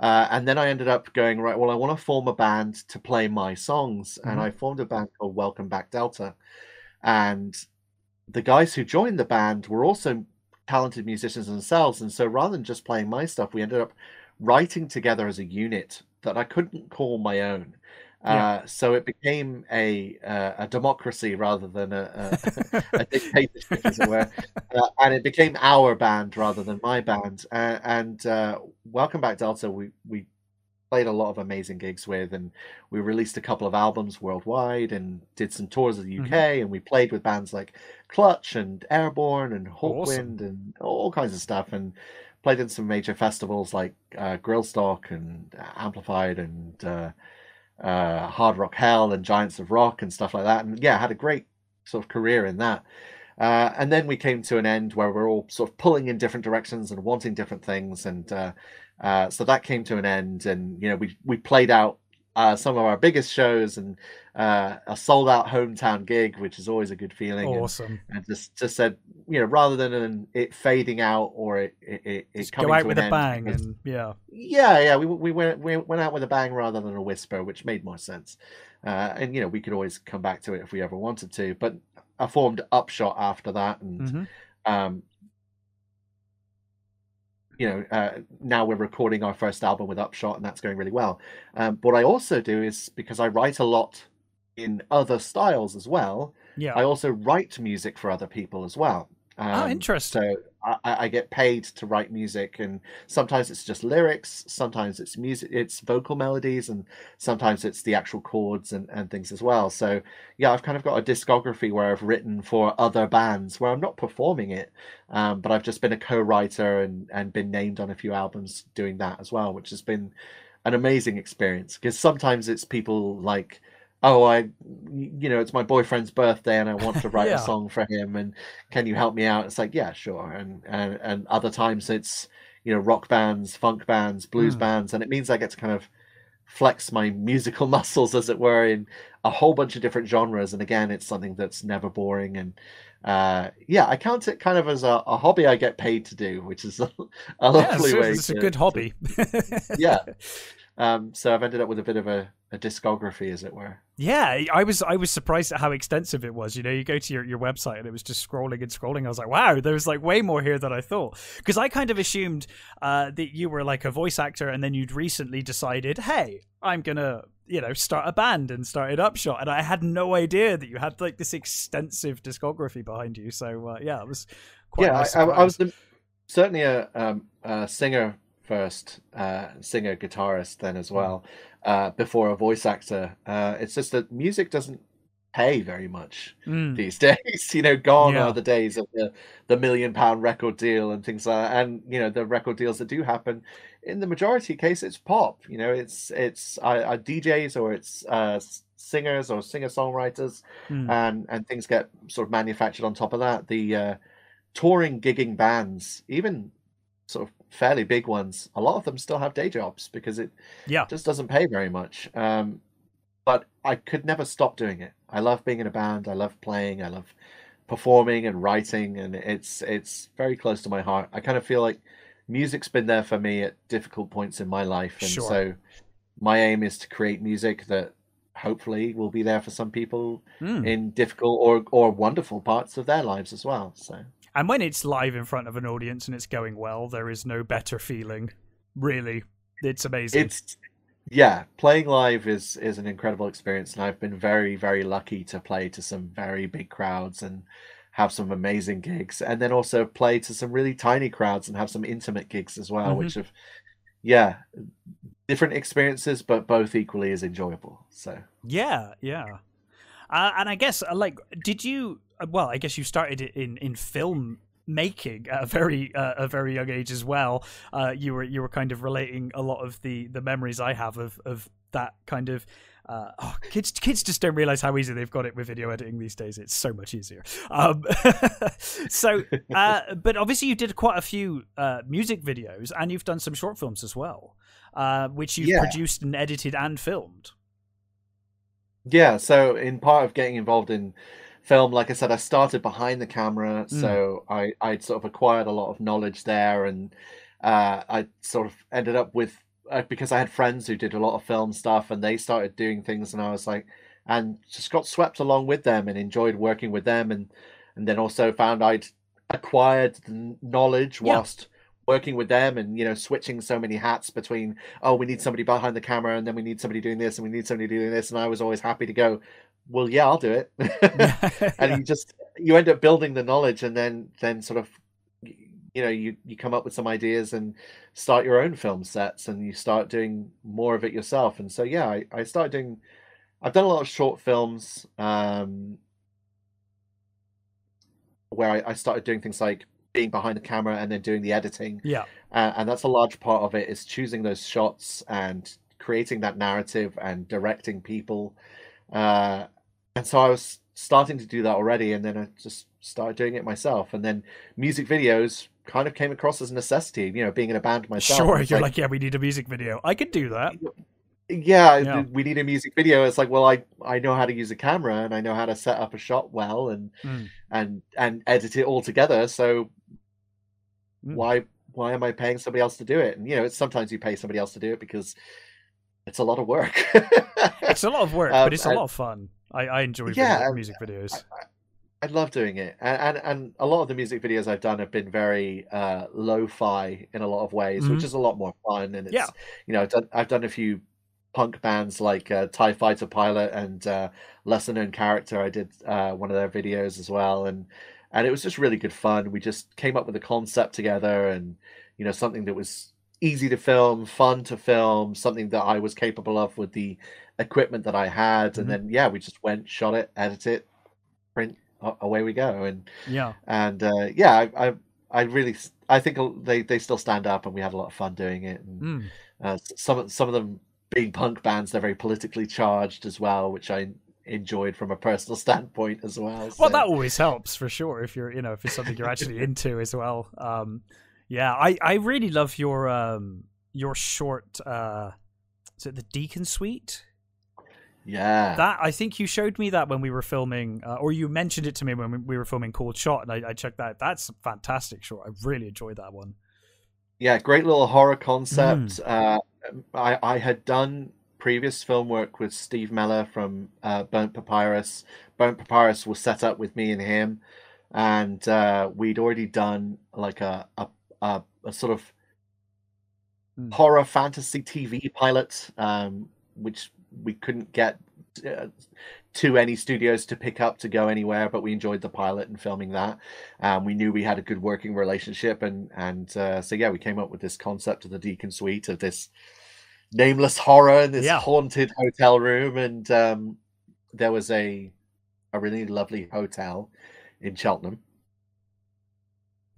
Uh, and then I ended up going, right, well, I want to form a band to play my songs. And Mhm. I formed a band called Welcome Back Delta. And the guys who joined the band were also talented musicians themselves. And so rather than just playing my stuff, we ended up writing together as a unit that I couldn't call my own. Yeah. Uh, so it became a uh, a democracy rather than a, a, a dictatorship, as it were, uh, and it became our band rather than my band. Uh, and uh, Welcome Back Delta, we we played a lot of amazing gigs with, and we released a couple of albums worldwide, and did some tours of the UK, Mhm. and we played with bands like Clutch and Airbourne and Awesome. Hawkwind and all kinds of stuff, and played in some major festivals like uh, Grillstock and Amplified and. Uh, uh, Hard Rock Hell and Giants of Rock and stuff like that. And yeah, had a great sort of career in that. Uh, and then we came to an end where we're all sort of pulling in different directions and wanting different things. And uh, uh, so that came to an end. And, you know, we, we played out uh, some of our biggest shows and uh, a sold out hometown gig, which is always a good feeling. And, Awesome. and just, just said, you know, rather than an, it fading out or it, it, it, coming go out to with an a end bang because- and yeah. yeah, yeah, we we went we went out with a bang rather than a whisper, which made more sense. Uh, and you know, we could always come back to it if we ever wanted to. But I formed Upshot after that, and hmm um, you know, uh, now we're recording our first album with Upshot, and that's going really well. Um, what I also do is because I write a lot in other styles as well. Yeah. I also write music for other people as well. Um, oh, interesting. so I, I get paid to write music, and sometimes it's just lyrics, sometimes it's music, it's vocal melodies, and sometimes it's the actual chords and, and things as well. So yeah, I've kind of got a discography where I've written for other bands where I'm not performing it, um, but I've just been a co-writer and and been named on a few albums doing that as well, which has been an amazing experience because sometimes it's people like oh i you know it's my boyfriend's birthday and i want to write Yeah. a song for him and can you help me out it's like yeah sure and and, and other times it's you know rock bands funk bands blues Mm. bands and it means i get to kind of flex my musical muscles as it were in a whole bunch of different genres and again it's something that's never boring and uh yeah i count it kind of as a, a hobby i get paid to do which is a, a lovely it's, way it's a to- good to- hobby. yeah um so i've ended up with a bit of a, a discography as it were Yeah, I was I was surprised at how extensive it was. You know, you go to your, your website and it was just scrolling and scrolling. I was like, wow, there was like way more here than I thought. Because I kind of assumed uh, that you were like a voice actor and then you'd recently decided, hey, I'm gonna you know start a band and started Upshot, and I had no idea that you had like this extensive discography behind you. So uh, yeah, it was quite. yeah, I, I, was the, certainly a, um, a singer first, uh, singer guitarist then Mm. as well, uh, before a voice actor. Uh, it's just that music doesn't pay very much Mm, these days. You know, gone Yeah. are the days of the the million pound record deal and things like that. And you know, the record deals that do happen, in the majority case, it's pop. You know, it's it's uh, DJs or it's uh, singers or singer songwriters mm. and and things get sort of manufactured on top of that. The uh, touring gigging bands, even sort of fairly big ones, a lot of them still have day jobs because it yeah, just doesn't pay very much. Um, but I could never stop doing it. I love being in a band. I love playing. I love performing and writing, and it's it's very close to my heart. I kind of feel like music's been there for me at difficult points in my life, and Sure. so my aim is to create music that hopefully will be there for some people Mm. in difficult or or wonderful parts of their lives as well. So And when it's live in front of an audience and it's going well, there is no better feeling. Really, it's amazing. it's yeah, playing live is is an incredible experience, and I've been very very lucky to play to some very big crowds and have some amazing gigs, and then also play to some really tiny crowds and have some intimate gigs as well, Mhm. which have yeah different experiences, but both equally as enjoyable. So Yeah, yeah. Uh, and I guess, uh, like, did you? uh, Well, I guess you started in in film making at a very uh, a very young age as well. Uh, you were you were kind of relating a lot of the the memories I have of of that kind of. Uh, oh, kids, kids just don't realize how easy they've got it with video editing these days. It's so much easier. Um, so, uh, but obviously, you did quite a few uh, music videos, and you've done some short films as well, uh, which you've Yeah. produced and edited and filmed. Yeah, so in part of getting involved in film, like I said, I started behind the camera, Mm. so I I'd sort of acquired a lot of knowledge there, and uh, I sort of ended up with uh, because I had friends who did a lot of film stuff, and they started doing things, and I was like, and just got swept along with them, and enjoyed working with them, and and then also found I'd acquired the knowledge Yeah. Working with them and you know switching so many hats between oh we need somebody behind the camera and then we need somebody doing this and we need somebody doing this and I was always happy to go well yeah I'll do it. And you just you end up building the knowledge and then then sort of you know you you come up with some ideas and start your own film sets and you start doing more of it yourself. And so yeah I, I started doing I've done a lot of short films um where I, I started doing things like being behind the camera and then doing the editing. Yeah. Uh, and that's a large part of it is choosing those shots and creating that narrative and directing people. Uh, and so I was starting to do that already, and then I just started doing it myself. And then music videos kind of came across as a necessity. You know, being in a band myself. Sure, you're like, like, yeah, we need a music video. I could do that. Yeah, yeah, we need a music video. It's like, well, I I know how to use a camera and I know how to set up a shot well and mm. and and edit it all together. So mm. why why am I paying somebody else to do it? And you know, it's sometimes you pay somebody else to do it because it's a lot of work. it's a lot of work, um, but it's a and, lot of fun. I, I enjoy yeah, music videos. I, I, love doing it, and, and, and a lot of the music videos I've done have been very uh, lo-fi in a lot of ways, mm-hmm. which is a lot more fun. And it's yeah. you know I've done, I've done a few punk bands like uh, Tie Fighter Pilot and uh, Lesser Known Character. I did uh, one of their videos as well, and and it was just really good fun. We just came up with a concept together, and you know something that was easy to film, fun to film, something that I was capable of with the equipment that I had, mm-hmm. and then yeah, we just went, shot it, edit it, print, away we go, and yeah, and uh, yeah, I, I I really I think they they still stand up, and we had a lot of fun doing it. And mm. uh, some some of them being punk bands, they're very politically charged as well, which I enjoyed from a personal standpoint as well. So. Well, that always helps for sure if you're, you know, if it's something you're actually into as well. Um, yeah, I, I really love your um your short. uh Is it the Deacon Suite? Yeah, that I think you showed me that when we were filming, uh, or you mentioned it to me when we were filming Cold Shot, and I, I checked that. That's a fantastic short. I really enjoyed that one. Yeah, great little horror concept. Mm. Uh, I, I had done previous film work with Steve Meller from uh, Burnt Papyrus. Burnt Papyrus was set up with me and him, and uh, we'd already done like a a, a, a sort of mm. horror fantasy TV pilot, um, which we couldn't get uh, to any studios to pick up to go anywhere, but we enjoyed the pilot and filming that. Um, we knew we had a good working relationship, and and uh, so yeah, we came up with this concept of the Deacon Suite of this nameless horror in this yeah. haunted hotel room, and um, there was a a really lovely hotel in Cheltenham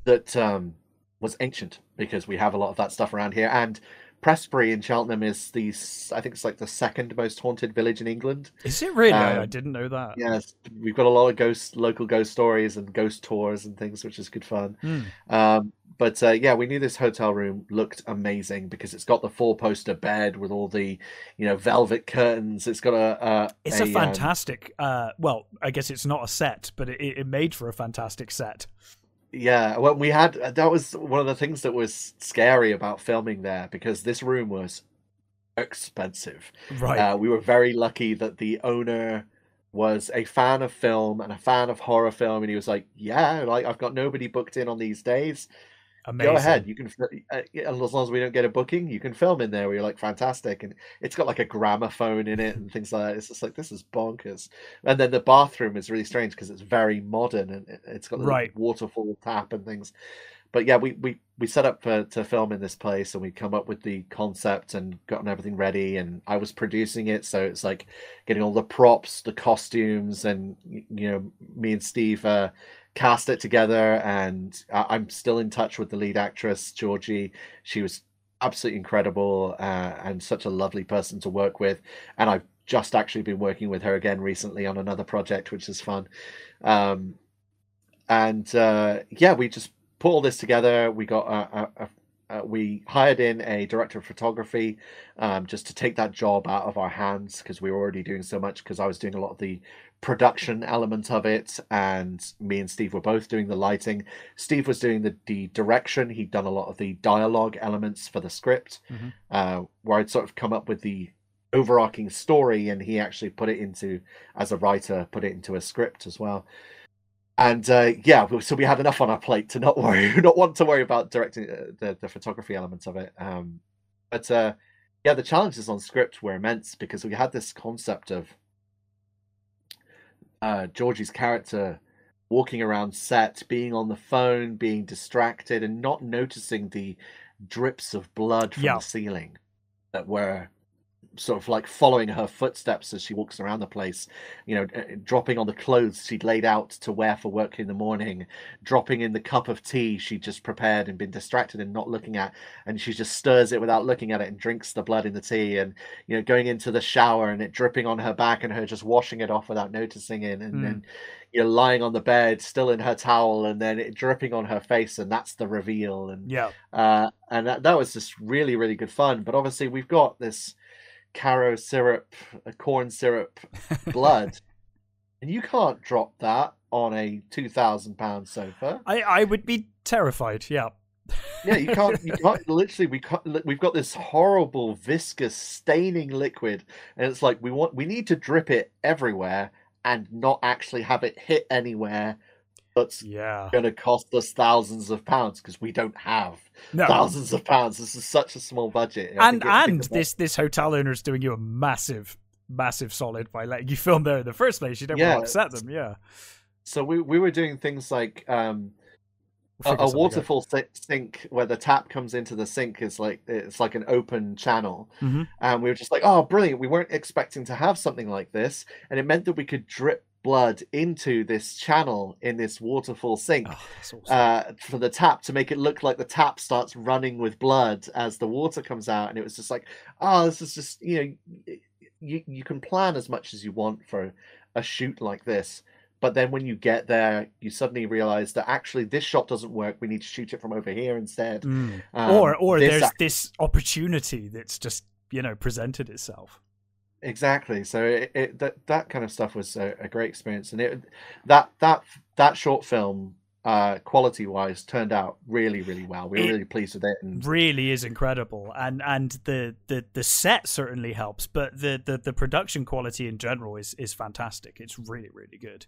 that um, was ancient because we have a lot of that stuff around here, and Prestbury in Cheltenham is the I think it's like the second most haunted village in England. Is it really? Um, I didn't know that. Yes, we've got a lot of ghost local ghost stories and ghost tours and things, which is good fun. Mm. Um, but uh, yeah, we knew this hotel room looked amazing because it's got the four poster bed with all the you know velvet curtains. It's got a. a it's a, a um, fantastic. Um, uh, well, I guess it's not a set, but it, it made for a fantastic set. Yeah, well, we had uh, that was one of the things that was scary about filming there because this room was expensive. Right. Uh, we were very lucky that the owner was a fan of film and a fan of horror film, and he was like, "Yeah, like I've got nobody booked in on these days. Amazing. Go ahead. You can, uh, as long as we don't get a booking, you can film in there. Where you're like fantastic, and it's got like a gramophone in it and things like that. It's just like this is bonkers. And then the bathroom is really strange because it's very modern and it's got the right. waterfall tap and things. But yeah, we we we set up for to film in this place, and we come up with the concept and gotten everything ready. And I was producing it, so it's like getting all the props, the costumes, and you know, me and Steve. Uh, cast it together, and I'm still in touch with the lead actress Georgie. She was absolutely incredible uh, and such a lovely person to work with. And I've just actually been working with her again recently on another project, which is fun. Um, and uh, yeah, we just put all this together. We got a, a, a, we hired in a director of photography um, just to take that job out of our hands because we were already doing so much. Because I was doing a lot of the production element of it, and me and Steve were both doing the lighting. Steve was doing the, the direction. He'd done a lot of the dialogue elements for the script, mm-hmm. uh, where I'd sort of come up with the overarching story, and he actually put it into, as a writer, put it into a script as well. and uh, yeah, so we had enough on our plate to not worry, not want to worry about directing uh, the, the photography elements of it. Um, but uh, yeah, the challenges on script were immense because we had this concept of uh, Georgie's character walking around set, being on the phone, being distracted, and not noticing the drips of blood from Yeah. the ceiling that were sort of like following her footsteps as she walks around the place, you know, uh, dropping on the clothes she'd laid out to wear for work in the morning, dropping in the cup of tea she'd just prepared and been distracted and not looking at, and she just stirs it without looking at it and drinks the blood in the tea, and you know, going into the shower and it dripping on her back and her just washing it off without noticing it, and Mm. then you know, lying on the bed still in her towel and then it dripping on her face, and that's the reveal, and Yeah. uh, and that, that was just really really good fun but obviously we've got this Karo syrup corn syrup blood and you can't drop that on a 2000 pound sofa I, I would be terrified. Yeah. yeah you can't you can't literally we can't we've got this horrible viscous staining liquid and it's like we want we need to drip it everywhere and not actually have it hit anywhere that's Yeah. going to cost us thousands of pounds because we don't have No. thousands of pounds. This is such a small budget. I and think it- I think and this this hotel owner is doing you a massive massive solid by letting you film there in the first place. You don't Yeah, want to upset them. Yeah. So we we were doing things like um, We'll a, a something out. waterfall sink where the tap comes into the sink is like it's like an open channel, Mhm. and we were just like, oh, brilliant! We weren't expecting to have something like this, and it meant that we could drip blood into this channel in this waterfall sink. Oh, awesome. uh, for the tap to make it look like the tap starts running with blood as the water comes out, and it was just like, oh, this is just you know, you you can plan as much as you want for a shoot like this, but then when you get there, you suddenly realize that actually this shot doesn't work. We need to shoot it from over here instead. Mm. Um, or or there's ac- this opportunity that's just you know presented itself. Exactly so it, it that that kind of stuff was a, a great experience, and it that that that short film. Uh, quality wise, turned out really, really well. We were It really pleased with it, and Really is incredible, and and the the the set certainly helps, but the the the production quality in general is is fantastic. It's really really good.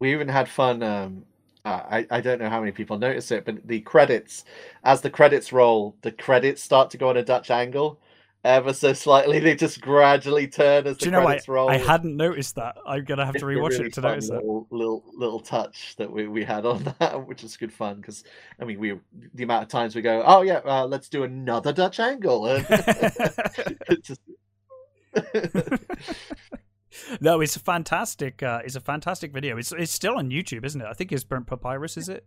We even had fun um uh, I, I don't know how many people notice it but the credits as the credits roll the credits start to go on a dutch angle ever so slightly they just gradually turn as Do the you know I credits roll I hadn't noticed that. I'm gonna have It's to rewatch really it to notice that. little, little little touch that we, we had on that which is good fun because i mean we the amount of times we go oh yeah uh, let's do another dutch angle just no, it's a fantastic. Uh, it's a fantastic video. It's it's still on YouTube, isn't it? I think it's Burnt Papyrus. Is it?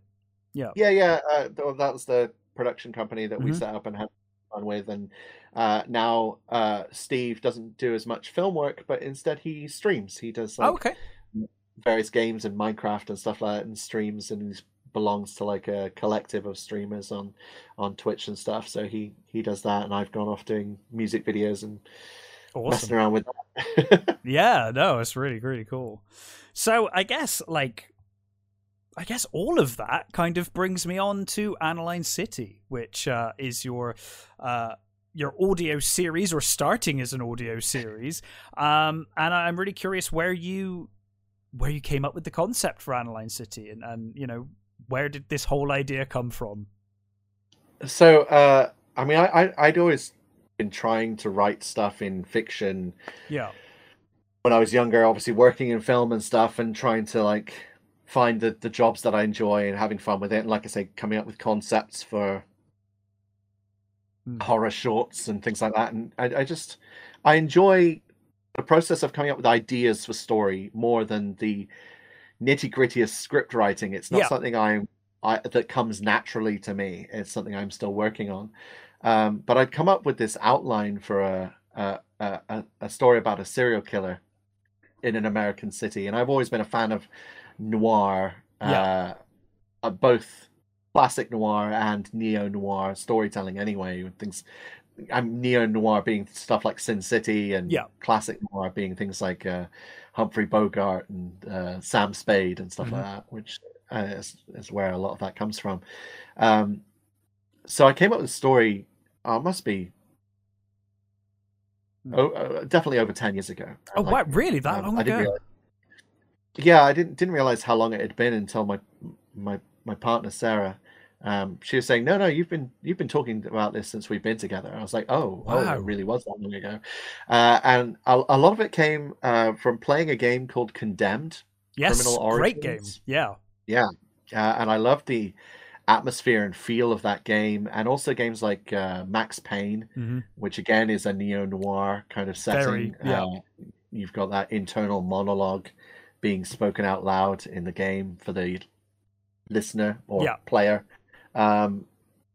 Yeah, yeah. Uh, that was the production company that we Mhm. set up and had fun with, and uh, now uh, Steve doesn't do as much film work, but instead he streams. He does like oh, okay. various games and Minecraft and stuff like that, and streams, and he belongs to like a collective of streamers on on Twitch and stuff. So he he does that, and I've gone off doing music videos and messing around with that. Yeah, no, it's really really cool. So I guess like. I guess all of that kind of brings me on to Aniline City, which uh, is your uh, your audio series or starting as an audio series. Um, and I'm really curious where you where you came up with the concept for Aniline City, and, and you know where did this whole idea come from? So, uh, I mean, I, I I'd always been trying to write stuff in fiction Yeah, when I was younger, obviously working in film and stuff, and trying to like find the the jobs that I enjoy and having fun with it. And like I say, coming up with concepts for Mm. horror shorts and things like that. And I, I just I enjoy the process of coming up with ideas for story more than the nitty gritty of script writing. It's not Yeah. something I'm I that comes naturally to me. It's something I'm still working on. Um, but I'd come up with this outline for a a, a a- a story about a serial killer in an American city, and I've always been a fan of noir, Yeah. uh, uh, both classic noir and neo noir storytelling. Anyway, things. I'm neo noir being stuff like Sin City, and Yeah. classic noir being things like uh, Humphrey Bogart and uh, Sam Spade and stuff like Mm-hmm. that, which uh, is, is where a lot of that comes from. Um, so I came up with a story. Uh, must be oh, uh, definitely over ten years ago. Oh, Like, wow, really? That um, long ago? realize. Yeah, I didn't didn't realize how long it had been until my my my partner Sarah. Um, she was saying, "No, no, you've been you've been talking about this since we've been together." And I was like, "Oh, wow. oh, it really was that long ago." Uh, and a, a, lot of it came uh, from playing a game called Condemned. Yes, great game. Yeah, yeah, uh, and I loved the atmosphere and feel of that game, and also games like uh, Max Payne, mm-hmm. which again is a neo noir kind of setting. Very, yeah. Uh, you've got that internal monologue being spoken out loud in the game for the listener or yeah. player. Um,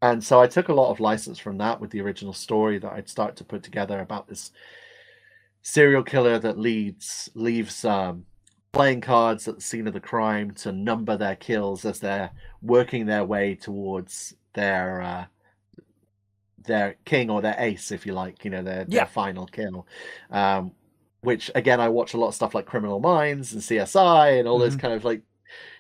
and so I took a lot of license from that with the original story that I'd start to put together about this serial killer that leads leaves um, playing cards at the scene of the crime to number their kills as they're working their way towards their uh, their king or their ace, if you like, you know, their, yeah. their final kill. Um, which again, I watch a lot of stuff like Criminal Minds and CSI and all mm-hmm. those kind of like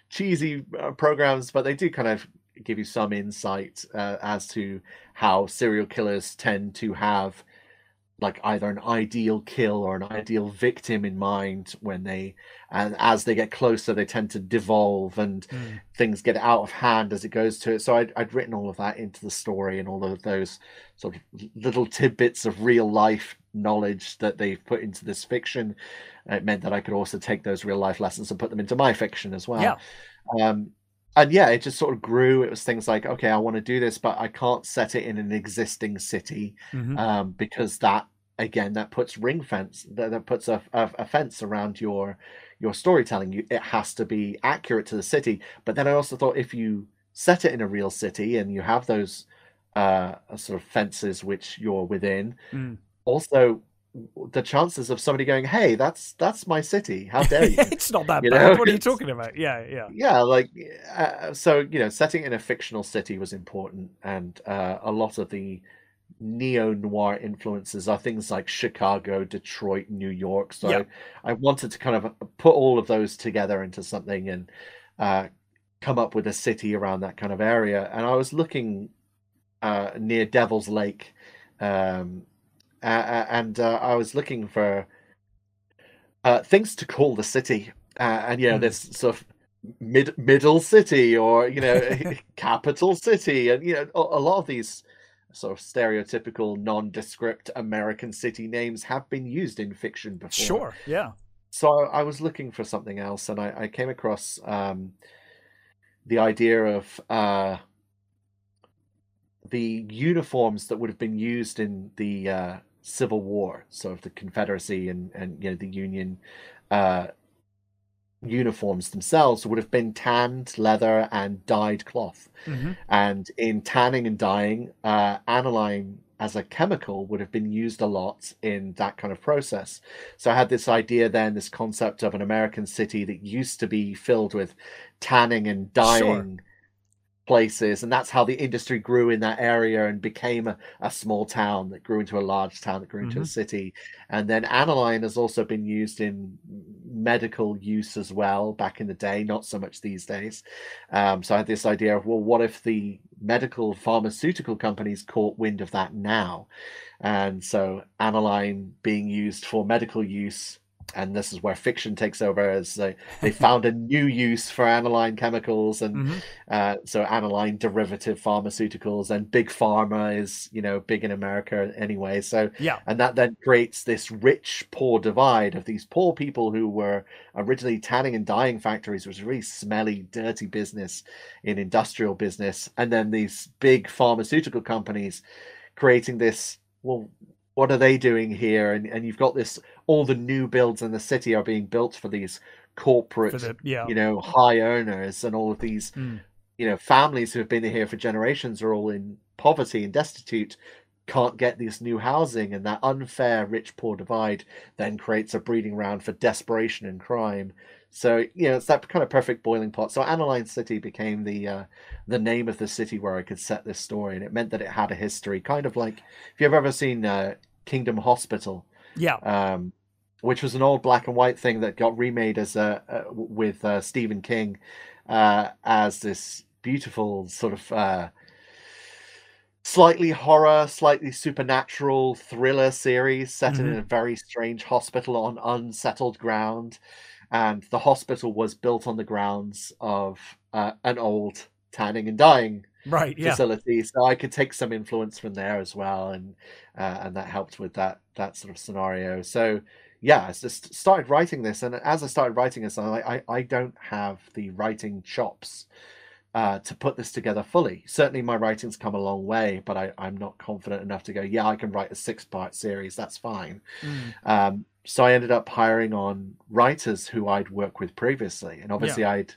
cheesy uh, programs, but they do kind of give you some insight uh, as to how serial killers tend to have like either an ideal kill or an ideal victim in mind when they and as they get closer they tend to devolve and mm. things get out of hand as it goes to it so I'd, I'd written all of that into the story and all of those sort of little tidbits of real life knowledge that they've put into this fiction it meant that i could also take those real life lessons and put them into my fiction as well yeah um and yeah, it just sort of grew. It was things like, okay, I want to do this, but I can't set it in an existing city mm-hmm. um, because that again that puts ring fence that, that puts a, a, a, fence around your your storytelling. You, it has to be accurate to the city. But then I also thought if you set it in a real city and you have those uh, sort of fences which you're within, mm. also the chances of somebody going, "Hey, that's that's my city. How dare you?" it's not that you bad. Know? What are you talking about? Yeah, yeah, yeah. Like, uh, so you know, setting in a fictional city was important, and uh, a lot of the neo noir influences are things like Chicago, Detroit, New York. So yeah. I, I, wanted to kind of put all of those together into something and uh, come up with a city around that kind of area. And I was looking uh, near Devil's Lake. Um, uh, and uh, I was looking for uh, things to call the city, uh, and you know, mm. this sort of mid middle city or you know, capital city, and you know, a, a, lot of these sort of stereotypical nondescript American city names have been used in fiction before. Sure, yeah. So I, I was looking for something else, and I, I came across um, the idea of uh, the uniforms that would have been used in the uh, Civil War, so of the Confederacy and and you know the Union uh, uniforms themselves would have been tanned leather and dyed cloth. Mm-hmm. And in tanning and dyeing, uh, aniline as a chemical would have been used a lot in that kind of process. So I had this idea then, this concept of an American city that used to be filled with tanning and dyeing. Sure places and that's how the industry grew in that area and became a, a small town that grew into a large town that grew into mm-hmm. a city. And then aniline has also been used in medical use as well back in the day not so much these days. Um, so i had this idea of well what if the medical pharmaceutical companies caught wind of that now? And so aniline being used for medical use and this is where fiction takes over as they, they found a new use for aniline chemicals and mm-hmm. uh, so aniline derivative pharmaceuticals and big pharma is you know big in america anyway so yeah and that then creates this rich poor divide of these poor people who were originally tanning and dyeing factories which was really smelly dirty business in industrial business and then these big pharmaceutical companies creating this well what are they doing here? And and you've got this all the new builds in the city are being built for these corporate, for the, yeah. you know, high earners and all of these, mm. you know, families who have been here for generations are all in poverty and destitute, can't get this new housing, and that unfair rich poor divide then creates a breeding ground for desperation and crime. So you know, it's that kind of perfect boiling pot. So Aniline City became the uh, the name of the city where I could set this story, and it meant that it had a history, kind of like if you've ever seen uh, Kingdom Hospital, yeah, um, which was an old black and white thing that got remade as a uh, with uh, Stephen King uh, as this beautiful sort of uh, slightly horror, slightly supernatural thriller series set Mhm. in a very strange hospital on unsettled ground. And the hospital was built on the grounds of uh, an old tanning and dyeing Right. Yeah. facility, so I could take some influence from there as well, and uh, and that helped with that that sort of scenario. So yeah, I just started writing this, and as I started writing this, I I, I don't have the writing chops uh, to put this together fully. Certainly, my writing's come a long way, but I, I'm not confident enough to go. Yeah, I can write a six part series. That's fine. Mm. Um, so I ended up hiring on writers who I'd worked with previously, and obviously I'd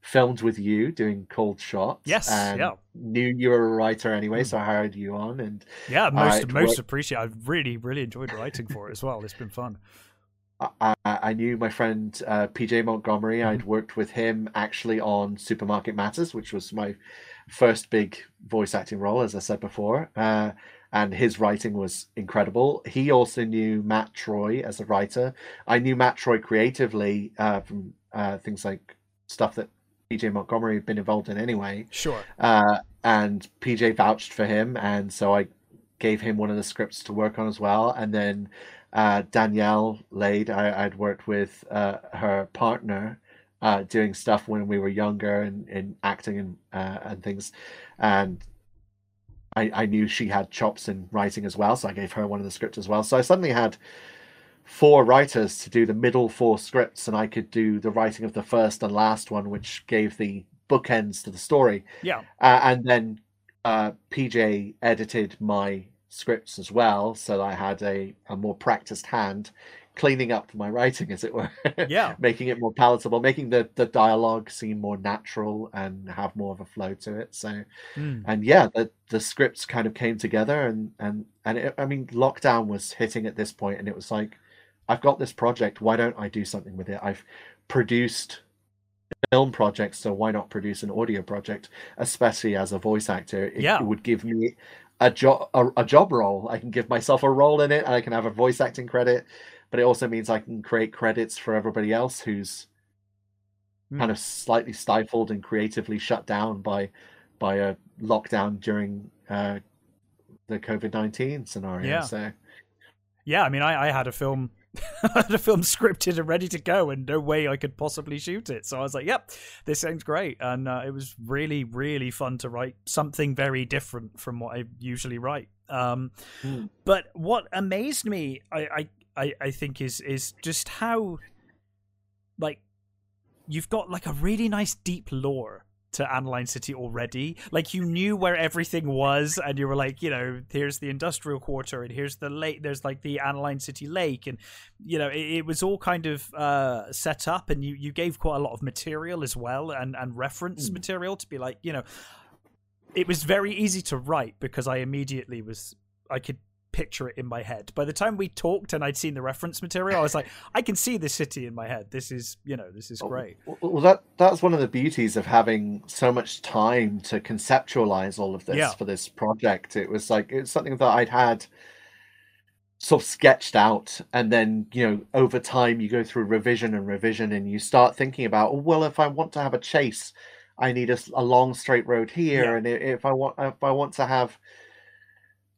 filmed with you doing cold shots. Yes, and yeah. knew you were a writer anyway, Mm. so I hired you on, and Yeah. Most Alright, most appreciate. I've really really enjoyed writing for it as well. It's been fun. I, I I knew my friend uh, PJ Montgomery. I'd worked with him actually on Supermarket Matters, which was my first big voice acting role, as I said before. Uh, and his writing was incredible. He also knew Matt Troy as a writer. I knew Matt Troy creatively uh, from uh, things like stuff that PJ Montgomery had been involved in anyway. Sure. Uh, and PJ vouched for him, and so I gave him one of the scripts to work on as well. And then uh, Danielle Lade, I, I'd worked with uh, her partner uh, doing stuff when we were younger and, and acting and uh, and things, and I, I knew she had chops in writing as well, so I gave her one of the scripts as well. So I suddenly had four writers to do the middle four scripts, and I could do the writing of the first and last one, which gave the bookends to the story. Yeah. Uh, and then uh, PJ edited my scripts as well, so I had a, a more practiced hand cleaning up my writing, as it were. Yeah. making it more palatable, making the, the dialogue seem more natural and have more of a flow to it. So, Mm. and yeah, the the scripts kind of came together, and and and it, I mean, lockdown was hitting at this point, and it was like, I've got this project. Why don't I do something with it? I've produced film projects, so why not produce an audio project? Especially as a voice actor, it, Yeah. it would give me a job a, a job role. I can give myself a role in it, and I can have a voice acting credit. But it also means I can create credits for everybody else who's Hmm. kind of slightly stifled and creatively shut down by by a lockdown during uh, the COVID nineteen scenario. Yeah. So Yeah, I mean, I, I had a film, I had a film scripted and ready to go, and no way I could possibly shoot it. So I was like, "Yep, this sounds great," and uh, it was really, really fun to write something very different from what I usually write. Um, Hmm. But what amazed me, I, I, I, I think, is is just how, like, you've got like a really nice deep lore to Aniline City already. Like you knew where everything was, and you were like, you know, here's the industrial quarter, and here's the lake. There's like the Aniline City Lake, and you know, it, it was all kind of uh, set up, and you you gave quite a lot of material as well, and and reference Mm. material to be like, you know, it was very easy to write because I immediately was I could picture it in my head. By the time we talked and I'd seen the reference material, I was like, I can see this city in my head. This is, you know, this is Oh, great. Well, that that's one of the beauties of having so much time to conceptualize all of this Yeah. for this project. It was like it's something that I'd had sort of sketched out, and then you know over time you go through revision and revision, and you start thinking about, oh, well, if I want to have a chase, I need a long straight road here, Yeah. and if I want if I want to have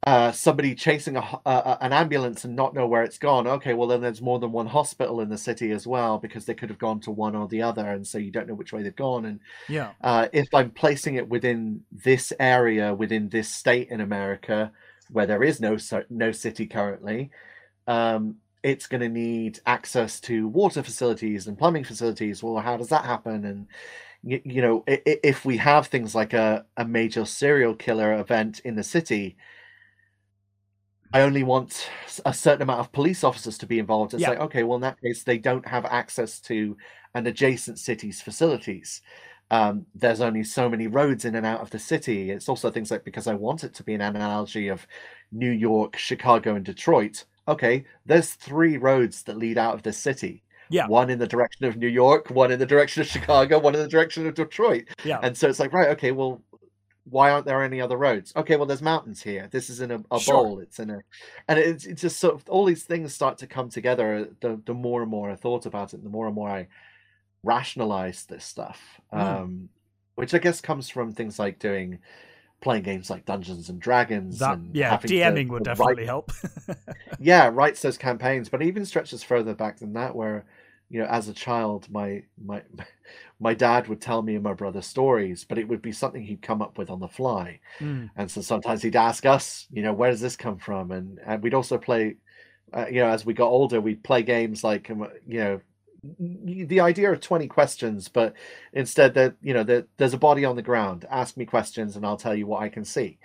uh, somebody chasing a, ho- uh, an ambulance and not know where it's gone. Okay, well then there's more than one hospital in the city as well because they could have gone to one or the other, and so you don't know which way they've gone. And Yeah. uh, if I'm placing it within this area, within this state in America, where there is no no city currently, um, it's going to need access to water facilities and plumbing facilities. Well, how does that happen? And you, you know, if we have things like a, a major serial killer event in the city, I only want a certain amount of police officers to be involved. It's Yeah. like, okay, well, in that case, they don't have access to an adjacent city's facilities. Um, there's only so many roads in and out of the city. It's also things like because I want it to be an analogy of New York, Chicago, and Detroit. Okay, there's three roads that lead out of the city. Yeah. One in the direction of New York, one in the direction of Chicago, one in the direction of Detroit. Yeah. And so it's like, right, okay, well, why aren't there any other roads? Okay, well, there's mountains here. This is in a, a Sure. bowl. It's in a, and it's, it's just sort of all these things start to come together. The the more and more I thought about it, the more and more I rationalized this stuff. Mm. Um, which I guess comes from things like doing playing games like Dungeons and Dragons. That, and yeah, having to- DMing would definitely write- help. yeah, writes those campaigns, but it even stretches further back than that, where you know, as a child, my my my dad would tell me and my brother stories, but it would be something he'd come up with on the fly. Mm. And so sometimes he'd ask us, you know, where does this come from? And and we'd also play, uh, you know, as we got older, we'd play games like, um, you know, the idea of 20 questions, but instead that, you know, that there's a body on the ground. Ask me questions and I'll tell you what I can see.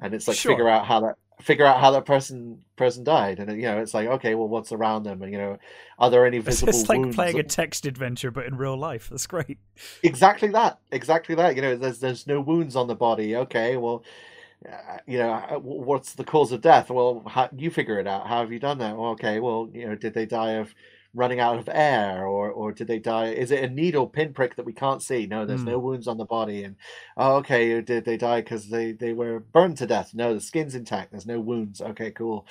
And it's like Sure. figure out how that figure out how that person person died. And you know, it's like, okay, well, what's around them? And you know, are there any visible it's like wounds? playing a text adventure, but in real life. That's great. exactly that exactly that you know there's there's no wounds on the body okay well uh, you know uh, what's the cause of death well how, you figure it out how have you done that well, okay well you know did they die of running out of air or or did they die? Is it a needle pinprick that we can't see? No there's Hmm. no wounds on the body and oh okay did they die because they they were burned to death. No the skin's intact there's no wounds. Okay cool.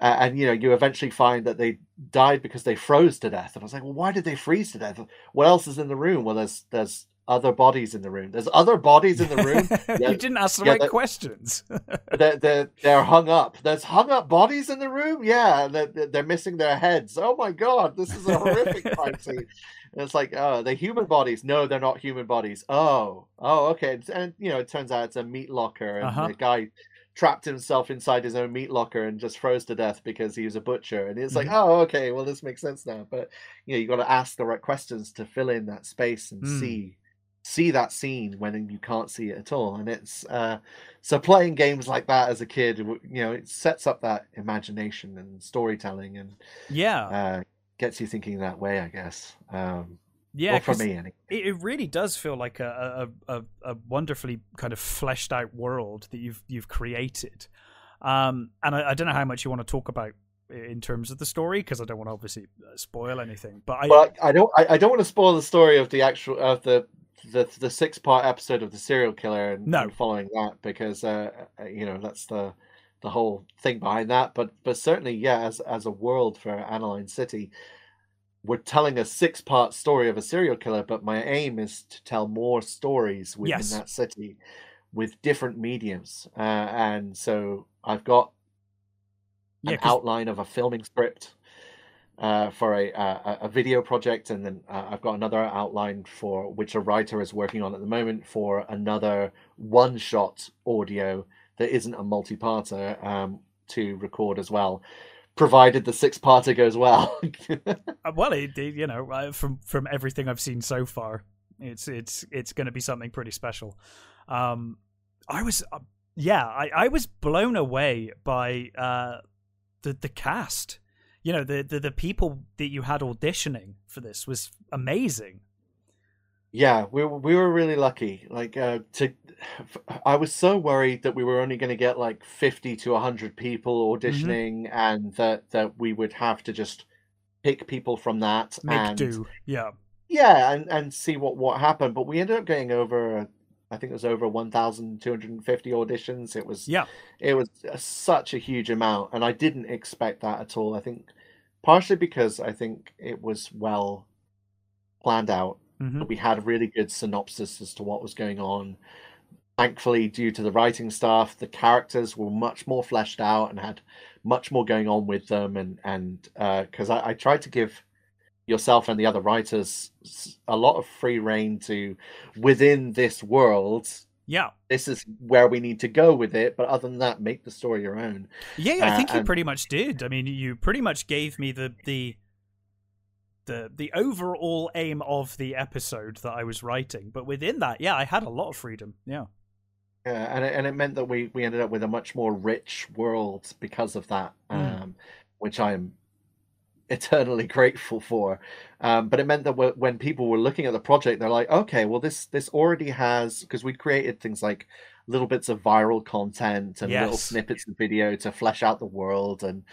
Uh, and you know you eventually find that they died because they froze to death. And i was like well why did they freeze to death? What else is in the room? Well there's there's other bodies in the room. There's other bodies in the room. Yeah, you didn't ask the yeah, right questions. they're, they're, they're hung up. There's hung up bodies in the room? Yeah they're, they're missing their heads. Oh my god this is a horrific crime scene. And it's like oh they're human bodies. No they're not human bodies. Oh oh okay. And, you know it turns out it's a meat locker and Uh-huh. the guy trapped himself inside his own meat locker and just froze to death because he was a butcher. And it's like Mhm. oh okay well this makes sense now. But you know you got to ask the right questions to fill in that space and Mm. see see that scene when you can't see it at all and it's uh so playing games like that as a kid you know it sets up that imagination and storytelling and yeah, uh gets you thinking that way i guess um yeah. for me anyway. it, it really does feel like a, a, a, a wonderfully kind of fleshed out world that you've you've created. Um, and I, I don't know how much you want to talk about in terms of the story because I don't want to obviously uh, spoil anything. But I, Well, I don't. I, I don't want to spoil the story of the actual of the the the six part episode of the serial killer and, No. and following that because uh, uh, you know that's the the whole thing behind that. But but certainly, yeah, as as a world for Aniline City, we're telling a six part story of a serial killer. But my aim is to tell more stories within Yes. that city with different mediums, uh, and so I've got yeah, an outline of a filming script uh, for a, a a video project, and then uh, I've got another outline for which a writer is working on at the moment for another one shot audio that isn't a multi parter um, to record as well, provided the six parter goes well. Uh, well, it, you know, uh, from from everything I've seen so far, it's it's it's going to be something pretty special. Um, I was, uh, yeah, I, I was blown away by uh, the the cast. You know, the, the the people that you had auditioning for this was amazing. Yeah, we were, we were really lucky. Like uh, to, I was so worried that we were only going to get like fifty to hundred people auditioning, and that that we would have to just pick people from that Make and do, yeah, yeah, and and see what what happened. But we ended up getting over, I think it was over one thousand two hundred and fifty auditions. It was yeah, it was such a huge amount, and I didn't expect that at all. I think partially because I think it was well planned out hmm we had a really good synopsis as to what was going on. Thankfully, due to the writing staff, the characters were much more fleshed out and had much more going on with them. And and because I, I tried to give yourself and the other writers a lot of free reign to within this world. yeah, This is where we need to go with it, but other than that, make the story your own. yeah. I Uh, think you pretty much did. I mean, you pretty much gave me the the the the overall aim of the episode that I was writing, but within that, yeah, I had a lot of freedom. Yeah. Yeah, and it, and it meant that we we ended up with a much more rich world because of that, Mm. um, which I am eternally grateful for. Um, but it meant that wh- when people were looking at the project, they're like, okay, well this this already has because we created things like little bits of viral content and little snippets of video to flesh out the world and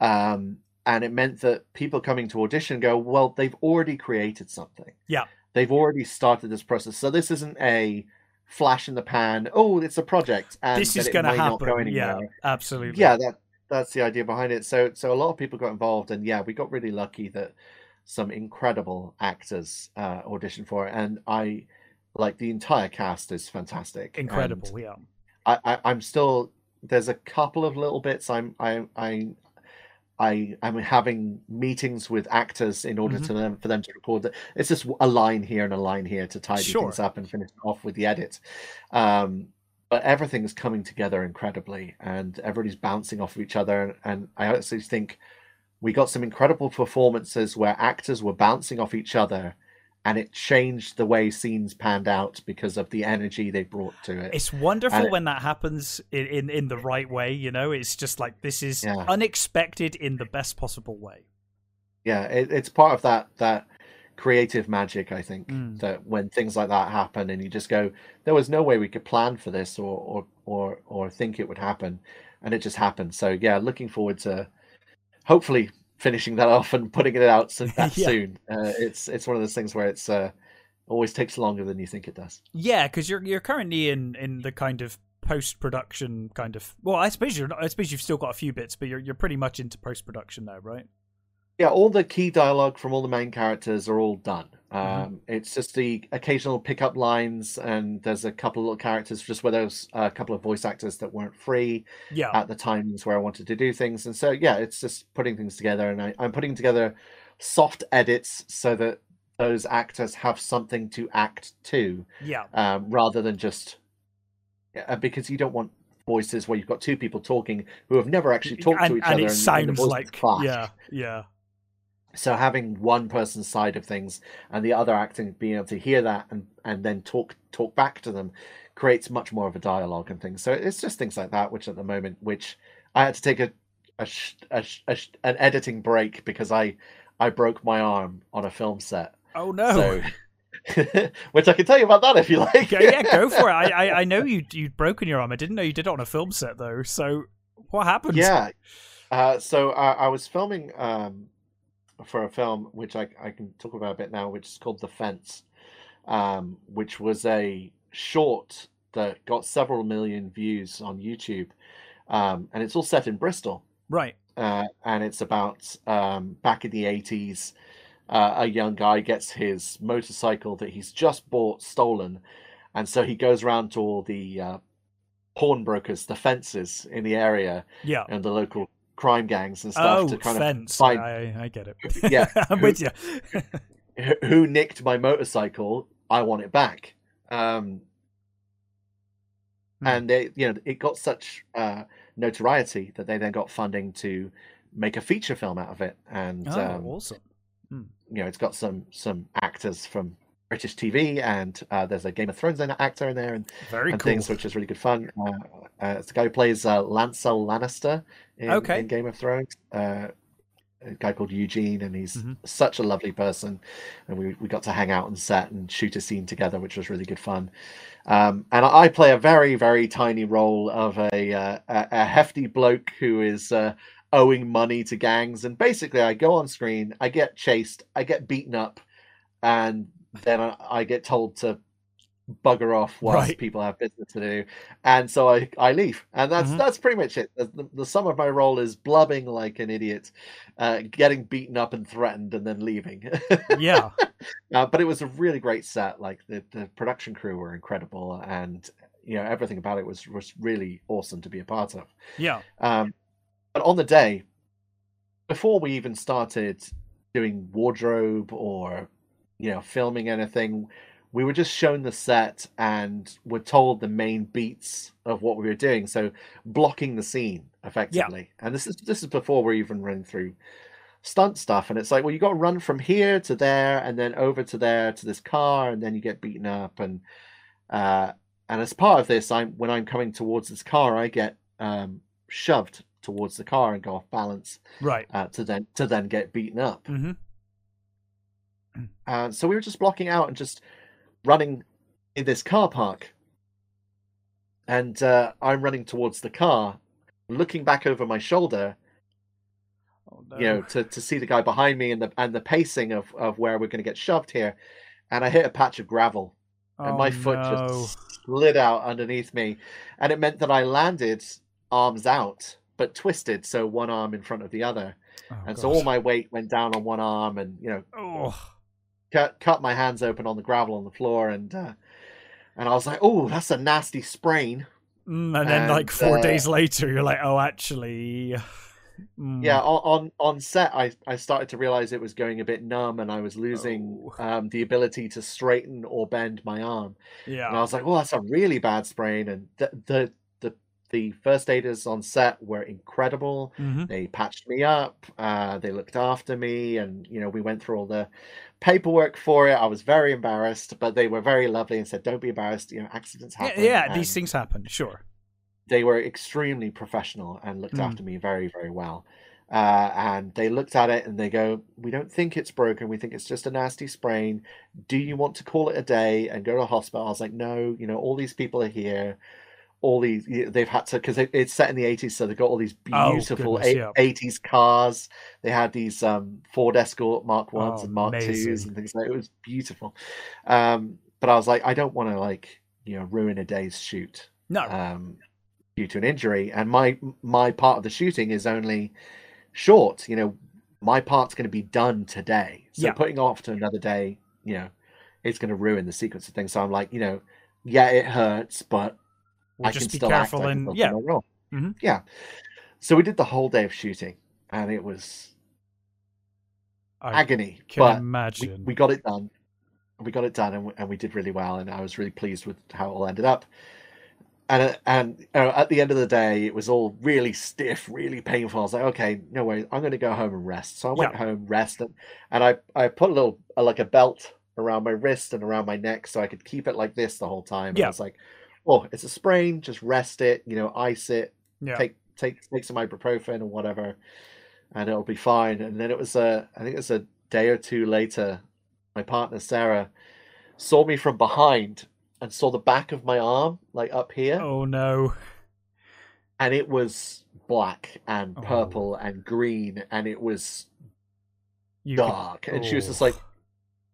um and it meant that people coming to audition go well they've already created something Yeah. they've already started this process so this isn't a flash in the pan oh it's a project and this is going to not go happen. Yeah, absolutely. yeah that that's the idea behind it so so a lot of people got involved and yeah we got really lucky that some incredible actors uh auditioned for it and i like the entire cast is fantastic and incredible. Yeah. I, I I'm still there's a couple of little bits I'm I I I am having meetings with actors in order Mhm. to them for them to record that. It's just a line here and a line here to tidy Sure. things up and finish off with the edit. Um, but everything is coming together incredibly, and everybody's bouncing off of each other. And I actually think we got some incredible performances where actors were bouncing off each other, and it changed the way scenes panned out because of the energy they brought to it. It's wonderful And when that happens in, in in the right way. You know, it's just like this is Yeah. unexpected in the best possible way. yeah it, it's part of that that creative magic i think Mm. that when things like that happen and you just go there was no way we could plan for this or or or, or think it would happen and it just happened so yeah looking forward to hopefully finishing that off and putting it out so that Yeah. soon uh, it's it's one of those things where it's uh always takes longer than you think it does Yeah, because you're you're currently in in the kind of post production kind of. Well, I suppose you're. not- I suppose you've still got a few bits, but you're you're pretty much into post production now, right? Yeah all the key dialogue from all the main characters are all done um Mhm. it's just the occasional pickup lines and there's a couple of little characters just where there's a couple of voice actors that weren't free Yeah. at the times where i wanted to do things and so yeah it's just putting things together and I, i'm putting together soft edits so that those actors have something to act to yeah. um, rather than just uh, because you don't want voices where you've got two people talking who have never actually talked and, to each and other it and- the sounds like clash. yeah, yeah, so having one person's side of things and the other acting being able to hear that and and then talk talk back to them creates much more of a dialogue and things so it's just things like that which at the moment which i had to take a a, sh- a, sh- a sh- an editing break because i i broke my arm on a film set Oh no. so which i can tell you about that if you like yeah, go for it. I, I I know you you'd broken your arm. I didn't know you did it on a film set though. So what happened? Yeah. Uh, so I, I was filming um, for a film which I, I can talk about a bit now, which is called The Fence, um, which was a short that got several million views on YouTube. Um, and it's all set in Bristol. Right. Uh, and it's about um, back in the 80s. Uh, a young guy gets his motorcycle that he's just bought stolen. And so he goes around to all the uh, pawnbrokers, the fences in the area, Yeah. and the local crime gangs and stuff Oh, to kind fence. find- I I get it. Yeah. I'm with you. "Who- who nicked my motorcycle. I want it back. Um, Hmm. And they, you know, it got such uh, notoriety that they then got funding to make a feature film out of it. And oh, um, awesome. you know, it's got some some actors from British TV, and uh, there's a Game of Thrones actor in there, and, Very and cool. things, which is really good fun. Uh, uh, it's the guy who plays uh, Lancel Lannister in, Okay. in Game of Thrones. Uh, a guy called Eugene, and he's Mhm. such a lovely person. And we, we got to hang out on set and shoot a scene together, which was really good fun. Um, and I play a very, very tiny role of a uh, a, a hefty bloke who is uh, owing money to gangs. And basically, I go on screen, I get chased, I get beaten up, and then I, I get told to bugger off whilst Right. people have business to do, and so I, I leave, and that's Mhm. that's pretty much it. The, the, the sum of my role is blubbing like an idiot, uh, getting beaten up and threatened, and then leaving. yeah. uh, but it was a really great set. Like the, the production crew were incredible, and you know everything about it was was really awesome to be a part of. Yeah. Um, but on the day, before we even started doing wardrobe or you know filming anything, we were just shown the set and were told the main beats of what we were doing. So blocking the scene effectively. And this is this is before we're even running through stunt stuff. And it's like, well, you got to run from here to there, and then over to there to this car, and then you get beaten up. And uh, and as part of this, I'm when I'm coming towards this car, I get um, shoved towards the car and go off balance Right. uh, to then to then get beaten up. hmm Uh, so we were just blocking out and just running in this car park. And uh, I'm running towards the car, looking back over my shoulder, Oh, no. you know, to, to see the guy behind me and the and the pacing of, of where we're going to get shoved here. And I hit a patch of gravel, and Oh, my foot no. just slid out underneath me, and it meant that I landed arms out, but twisted, so one arm in front of the other, Oh, and so all my weight went down on one arm, and you know, Oh. Cut cut my hands open on the gravel on the floor and uh, and I was like, "Oh, that's a nasty sprain." Mm, and then, And, like four uh, days later, you're like, oh, actually. mm, Yeah, on, on set, I I started to realize it was going a bit numb, and I was losing Oh. um, the ability to straighten or bend my arm. Yeah. And I was like, "Well, that's a really bad sprain." And the the the, the first aiders on set were incredible. hmm They patched me up. Uh, they looked after me, and you know, we went through all the paperwork for it. I was very embarrassed, but they were very lovely and said, "Don't be embarrassed. You know, accidents happen." yeah, these things happen. Sure. They were extremely professional and looked Mm. after me very, very well. Uh, and they looked at it and they go, "We don't think it's broken. We think it's just a nasty sprain. Do you want to call it a day and go to the hospital?" I was like, "No. You know, all these people are here." All these they've had to because it's set in the 80s, so they've got all these Oh, beautiful goodness, eight- yeah. 80s cars. They had these um, Ford Escort Mark ones Oh, and Mark twos and things like. It was beautiful, um, but I was like, I don't want to like you know ruin a day's shoot No. um, due to an injury, and my my part of the shooting is only short. You know, my part's going to be done today, so Yeah. putting off to another day, you know, it's going to ruin the sequence of things. So I'm like, you know, yeah, it hurts, but we'll I just can be still careful act. And yeah. Mhm. Yeah. So we did the whole day of shooting, and it was I agony, can but we, imagine. we got it done. We got it done, and we, and we did really well. And I was really pleased with how it all ended up. And uh, and uh, at the end of the day, it was all really stiff, really painful. I was like, okay, no worries, I'm going to go home and rest. So I went Yeah. home, rested, and I I put a little uh, like a belt around my wrist and around my neck so I could keep it like this the whole time. And Yeah. I was like, oh, it's a sprain, just rest it, you know, ice it, yeah. take take take some ibuprofen or whatever, and it'll be fine. And then it was a, I think it was a day or two later, my partner Sarah saw me from behind and saw the back of my arm, like up here, Oh no. and it was black and Oh. purple and green, and it was You dark. And she was just oh. like,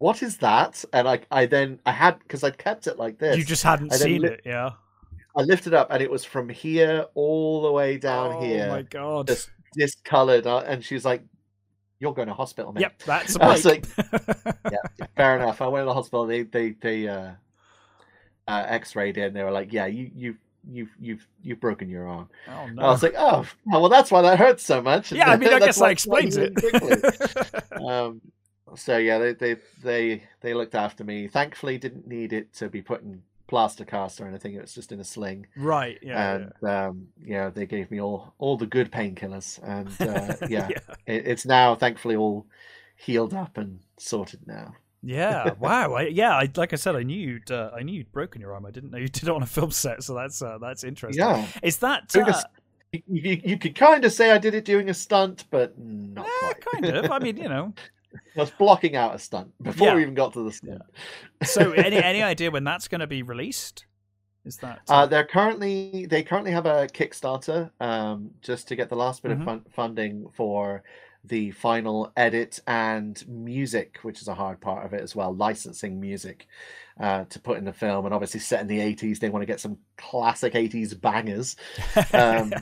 "What is that?" And I, I then I had because I'd kept it like this. you just hadn't I seen li- it, yeah. I lifted up, and it was from here all the way down oh here. Oh my god. just discolored uh, and she's like you're going to hospital mate Yep, that's a I was break. yeah fair enough i went to the hospital they they they uh, uh x-rayed it and they were like yeah you you've you've you've you've broken your arm oh no. i was like oh oh, well that's why that hurts so much yeah, I mean, I guess that explains it. um so yeah they, they they they looked after me thankfully didn't need it to be put in plaster cast or anything it was just in a sling right, yeah. and um yeah they gave me all all the good painkillers and uh, yeah. yeah it, it's now thankfully all healed up and sorted now. Yeah, wow. I, yeah, I, like I said, I knew you'd uh, I knew you'd broken your arm. I didn't know you did it on a film set, so that's uh, that's interesting. Yeah, Is that uh, you, you, you could kind of say I did it doing a stunt, but not eh, quite. kind of? I mean, you know. Was blocking out a stunt before Yeah. we even got to the stunt. So, any any idea when that's going to be released? Is that Uh, they're currently they currently have a Kickstarter um, just to get the last bit Mhm. of fun- funding for the final edit and music, which is a hard part of it as well, licensing music uh, to put in the film. And obviously, set in the eighties, they want to get some classic eighties bangers, um,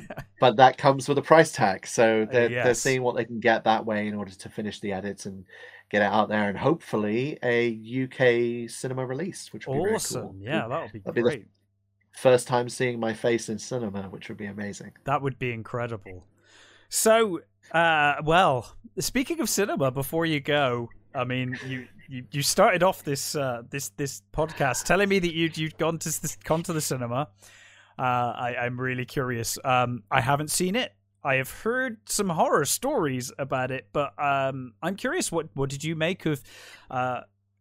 but that comes with a price tag. So they're they're seeing what they can get that way in order to finish the edits and get it out there, and hopefully a UK cinema release, which would be awesome. cool. Yeah, that would be That'd be the- great. First time seeing my face in cinema, which would be amazing. That would be incredible. So, uh, well, speaking of cinema, before you go, I mean, you you, you started off this uh, this this podcast telling me that you'd you'd gone to this, gone to the cinema. Uh, I, I'm really curious. Um, I haven't seen it. I have heard some horror stories about it, but um, I'm curious. What what did you make of uh,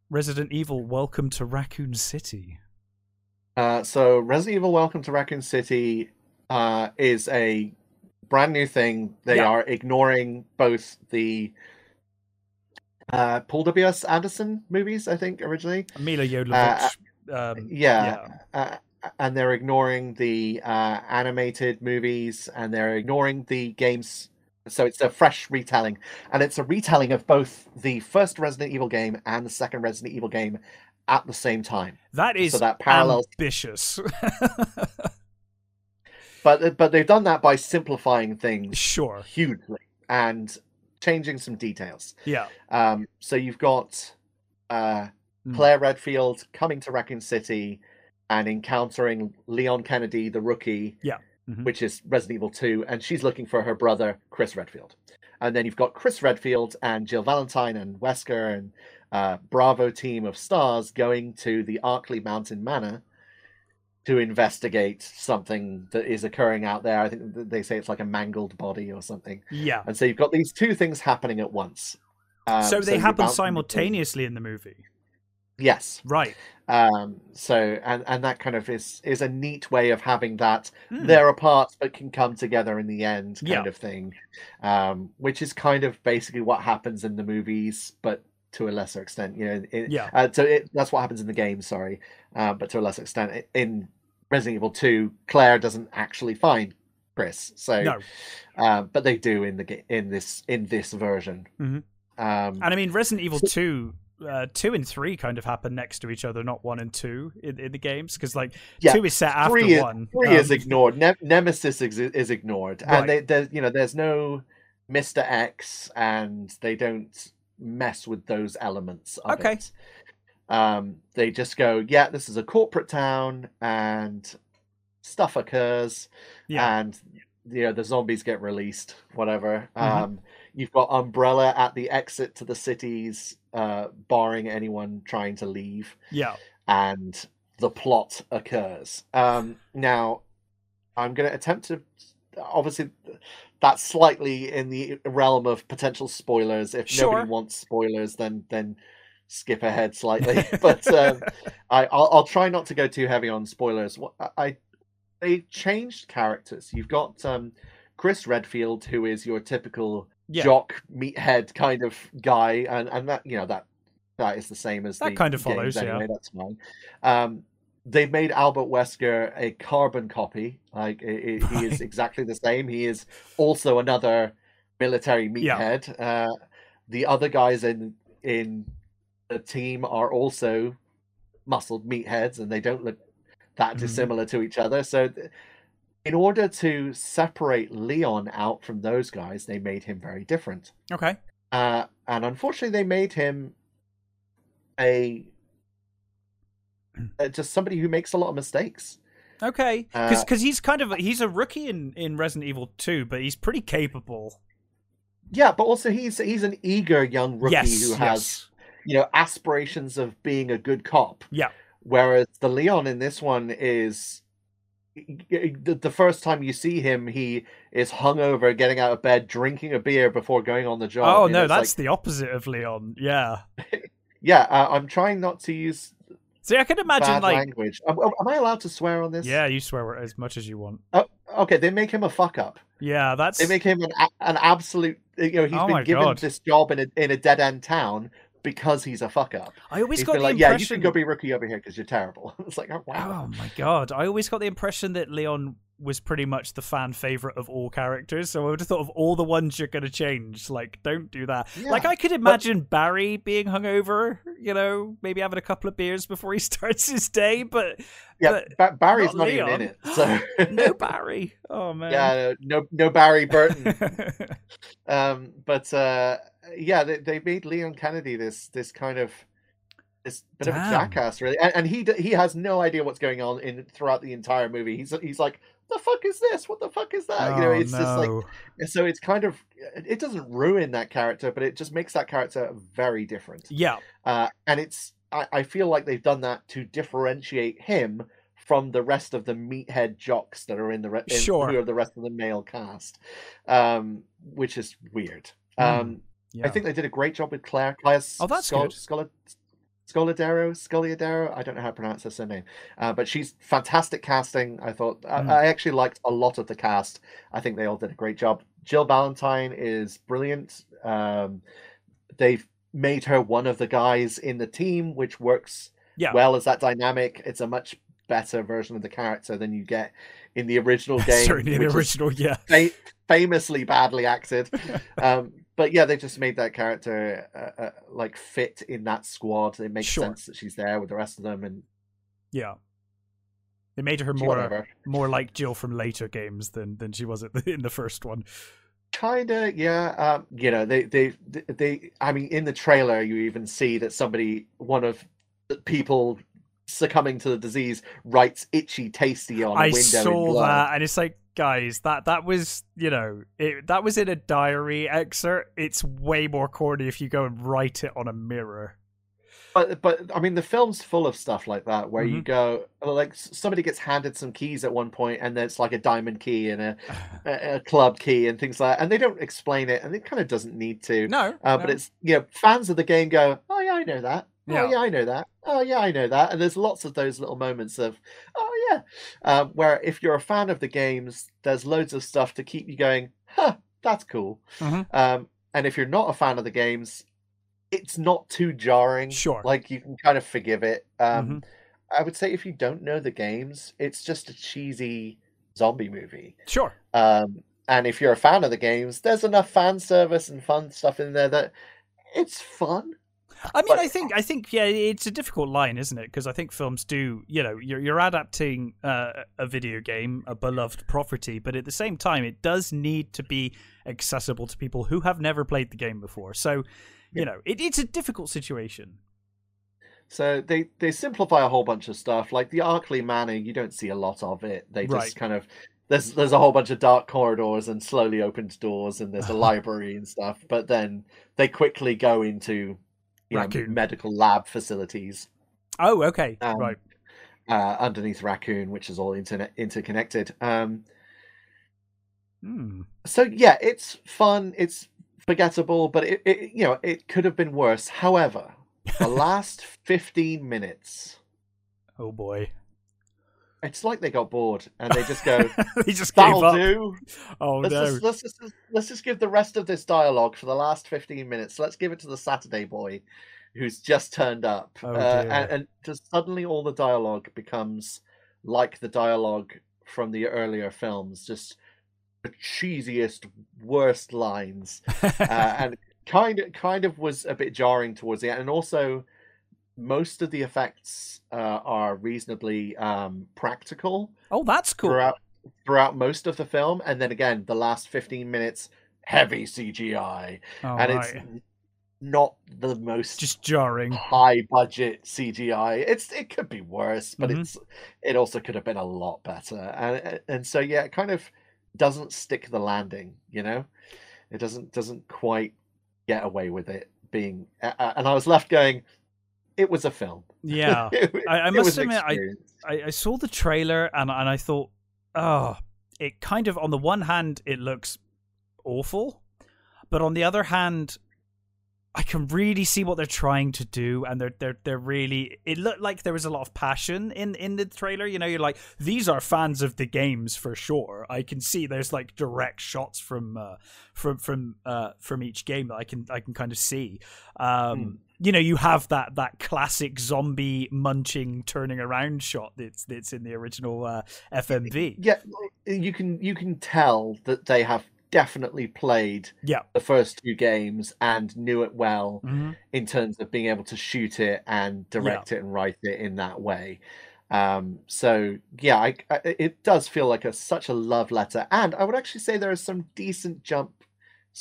Resident Evil: Welcome to Raccoon City? Uh, so Resident Evil Welcome to Raccoon City uh, is a brand new thing. They Yeah. are ignoring both the uh, Paul W.S. Anderson movies, I think, originally. Milla Jovovich. um, Yeah. Uh, and they're ignoring the uh, animated movies and they're ignoring the games. So it's a fresh retelling. And it's a retelling of both the first Resident Evil game and the second Resident Evil game at the same time. that is so that parallels ambitious. but but they've done that by simplifying things sure. hugely and changing some details. Yeah. Um, so you've got uh, Mm. Claire Redfield coming to Raccoon City and encountering Leon Kennedy, the rookie, Yeah. Mhm. which is Resident Evil 2, and she's looking for her brother, Chris Redfield. And then you've got Chris Redfield and Jill Valentine and Wesker and uh, Bravo team of stars going to the Arklay Mountain Manor to investigate something that is occurring out there. I think they say it's like a mangled body or something. Yeah. And so you've got these two things happening at once. Um, so they you're happen simultaneously in the movie. Yes. Right. Um, so and and that kind of is is a neat way of having that Hmm. they're apart but can come together in the end kind Yeah. of thing um which is kind of basically what happens in the movies but to a lesser extent you know it, Yeah. uh, so it, that's what happens in the game sorry uh, but to a lesser extent in resident evil 2 claire doesn't actually find chris so No. uh, but they do in the in this in this version Mhm. um And I mean, Resident Evil 2. Uh, two and three kind of happen next to each other, not one and two in, in the games, because like Yeah, two is set after is, one. Three is Um, ignored. Ne- Nemesis is, is ignored, Right. and they, there's you know there's no Mister X, and they don't mess with those elements of Okay. it. Um, they just go, yeah, this is a corporate town, and stuff occurs, yeah. and you know the zombies get released, whatever. Mhm. Um, you've got Umbrella at the exit to the cities, uh, barring anyone trying to leave yeah. and the plot occurs. Um, now, I'm going to attempt to. Obviously, that's slightly in the realm of potential spoilers. If Sure. nobody wants spoilers, then then skip ahead slightly. but um, I, I'll, I'll try not to go too heavy on spoilers. What I, they changed characters. You've got um, Chris Redfield, who is your typical Yeah. jock meathead kind of guy, and and that you know that that is the same as That the kind of follows, yeah. Anyway, that's fine. Um, they've made Albert Wesker a carbon copy. Like i i he is exactly the same. He is also another military Yeah. meathead. Uh, the other guys in in the team are also muscled meatheads, and they don't look that Mhm. dissimilar to each other. So. th- in order to separate Leon out from those guys, they made him very different. Okay. Uh, and unfortunately, they made him a just somebody who makes a lot of mistakes. Okay. Uh, Because he's kind of he's a rookie in in Resident Evil 2, but he's pretty capable. Yeah, but also he's he's an eager young rookie yes. who has yes. you know aspirations of being a good cop. Yeah. Whereas the Leon in this one is the, the first time you see him, he is hungover, getting out of bed, drinking a beer before going on the job. Oh no, that's like, the opposite of Leon. Yeah. yeah. Uh, I'm trying not to use See, I can imagine bad like language. Am, am I allowed to swear on this? yeah, you swear as much as you want. Oh, okay, they make him a fuck up. Yeah, that's They make him an an absolute. You know, he's Oh been given God. this job in a in a dead end town because he's a fuck up. I always He's got the like, yeah, you impression can go be rookie over here because you're terrible. it's like, oh wow. Oh my god! I always got the impression that Leon was pretty much the fan favorite of all characters. So I would have thought of all the ones you're going to change. Like, don't do that. Yeah, like, I could imagine Barry being hungover. You know, maybe having a couple of beers before he starts his day. But yeah, but Ba- Barry's not not, even in it. So no Barry. Oh man. yeah, no no Barry Burton. um, but uh, yeah, they, they made Leon Kennedy this this kind of this bit of a jackass, really, and, and he he has no idea what's going on in throughout the entire movie. He's he's like, the fuck is this? What the fuck is that? you know, Oh, it's just like so it's kind of it doesn't ruin that character, but it just makes that character very different. yeah, Uh, and it's I, I feel like they've done that to differentiate him from the rest of the meathead jocks that are in the re- in, Sure. who are the rest of the male cast, um, which is weird. Hmm, Um, yeah. I think they did a great job with Claire. Claire Oh, that's Scol- good. Scoladero, Scoliadero. I don't know how to pronounce her surname, uh, but she's fantastic casting. I thought I, Mm. I actually liked a lot of the cast. I think they all did a great job. Jill Valentine is brilliant. Um, they've made her one of the guys in the team, which works Yeah. well as that dynamic. It's a much better version of the character than you get in the original game. certainly in the original. Yeah, fa- famously badly acted. um, but yeah, they just made that character uh, uh, like fit in that squad. It makes Sure. sense that she's there with the rest of them, and yeah. They made her more whatever. more like Jill from later games than than she was the, in the first one. Kinda, yeah. Um, you know, they, they, they. I mean, in the trailer, you even see that somebody, one of the people succumbing to the disease writes itchy tasty on a I window in saw that, and it's like, guys, that that was you know it, that was in a diary excerpt. It's way more corny if you go and write it on a mirror. But but I mean, the film's full of stuff like that where you Mhm. go like somebody gets handed some keys at one point, and there's like a diamond key and a, a, a club key and things like that, and they don't explain it, and it kind of doesn't need to. no, Uh, But it's you know fans of the game go, oh yeah, I know that. Yeah. Oh yeah, I know that. Oh yeah, I know that. And there's lots of those little moments of, oh yeah, um, where if you're a fan of the games, there's loads of stuff to keep you going. Huh, that's cool. Mhm. Um, and if you're not a fan of the games, it's not too jarring. Sure. Like you can kind of forgive it. Um, Mhm. I would say if you don't know the games, it's just a cheesy zombie movie. sure. Um, and if you're a fan of the games, there's enough fan service and fun stuff in there that it's fun. I mean, But- I think, I think, yeah, it's a difficult line, isn't it? Because I think films do, you know, you're you're adapting uh, a video game, a beloved property, but at the same time, it does need to be accessible to people who have never played the game before. So, you Yeah. know, it, it's a difficult situation. So they they simplify a whole bunch of stuff. Like the Arklay Manor, you don't see a lot of it. They just Right. kind of there's there's a whole bunch of dark corridors and slowly opened doors, and there's a library and stuff. But then they quickly go into you know, Raccoon. medical lab facilities Oh, okay, Um, right. uh, underneath Raccoon, which is all internet interconnected. Um, Hmm. so yeah, it's fun. It's forgettable, but it, it you know it could have been worse. However, the last fifteen minutes. Oh boy, It's like they got bored and they just go, he just gave "That'll up. do. Oh let's, no. just, let's just let's just give the rest of this dialogue for the last fifteen minutes. Let's give it to the Saturday boy, who's just turned up, Oh, uh, and, and just suddenly all the dialogue becomes like the dialogue from the earlier films, just the cheesiest, worst lines, uh, and kind of kind of was a bit jarring towards the end, and also most of the effects uh, are reasonably um, practical oh, that's cool. throughout throughout most of the film, and then again the last fifteen minutes heavy CGI, Oh, and right. it's not the most just jarring. high budget CGI. It's it could be worse, but Mhm. it's it also could have been a lot better, and and so yeah, it kind of doesn't stick the landing. You know, it doesn't doesn't quite get away with it being, a- and I was left going, it was a film. Yeah. It- I- I must admit, I- I, I saw the trailer and and I thought, oh, it kind of on the one hand it looks awful, but on the other hand, I can really see what they're trying to do, and they're they're they're really. It looked like there was a lot of passion in in the trailer. You know, you're like these are fans of the games for sure. I can see there's like direct shots from uh, from from uh, from each game that I can I can kind of see. Um, Hmm. You know, you have that that classic zombie munching turning around shot that's that's in the original uh, FMV. Yeah, you can you can tell that they have definitely played Yeah. the first two games and knew it well Mhm. in terms of being able to shoot it and direct it and write it in that way. Um, so yeah, I, I, it does feel like a such a love letter, and I would actually say there are some decent jump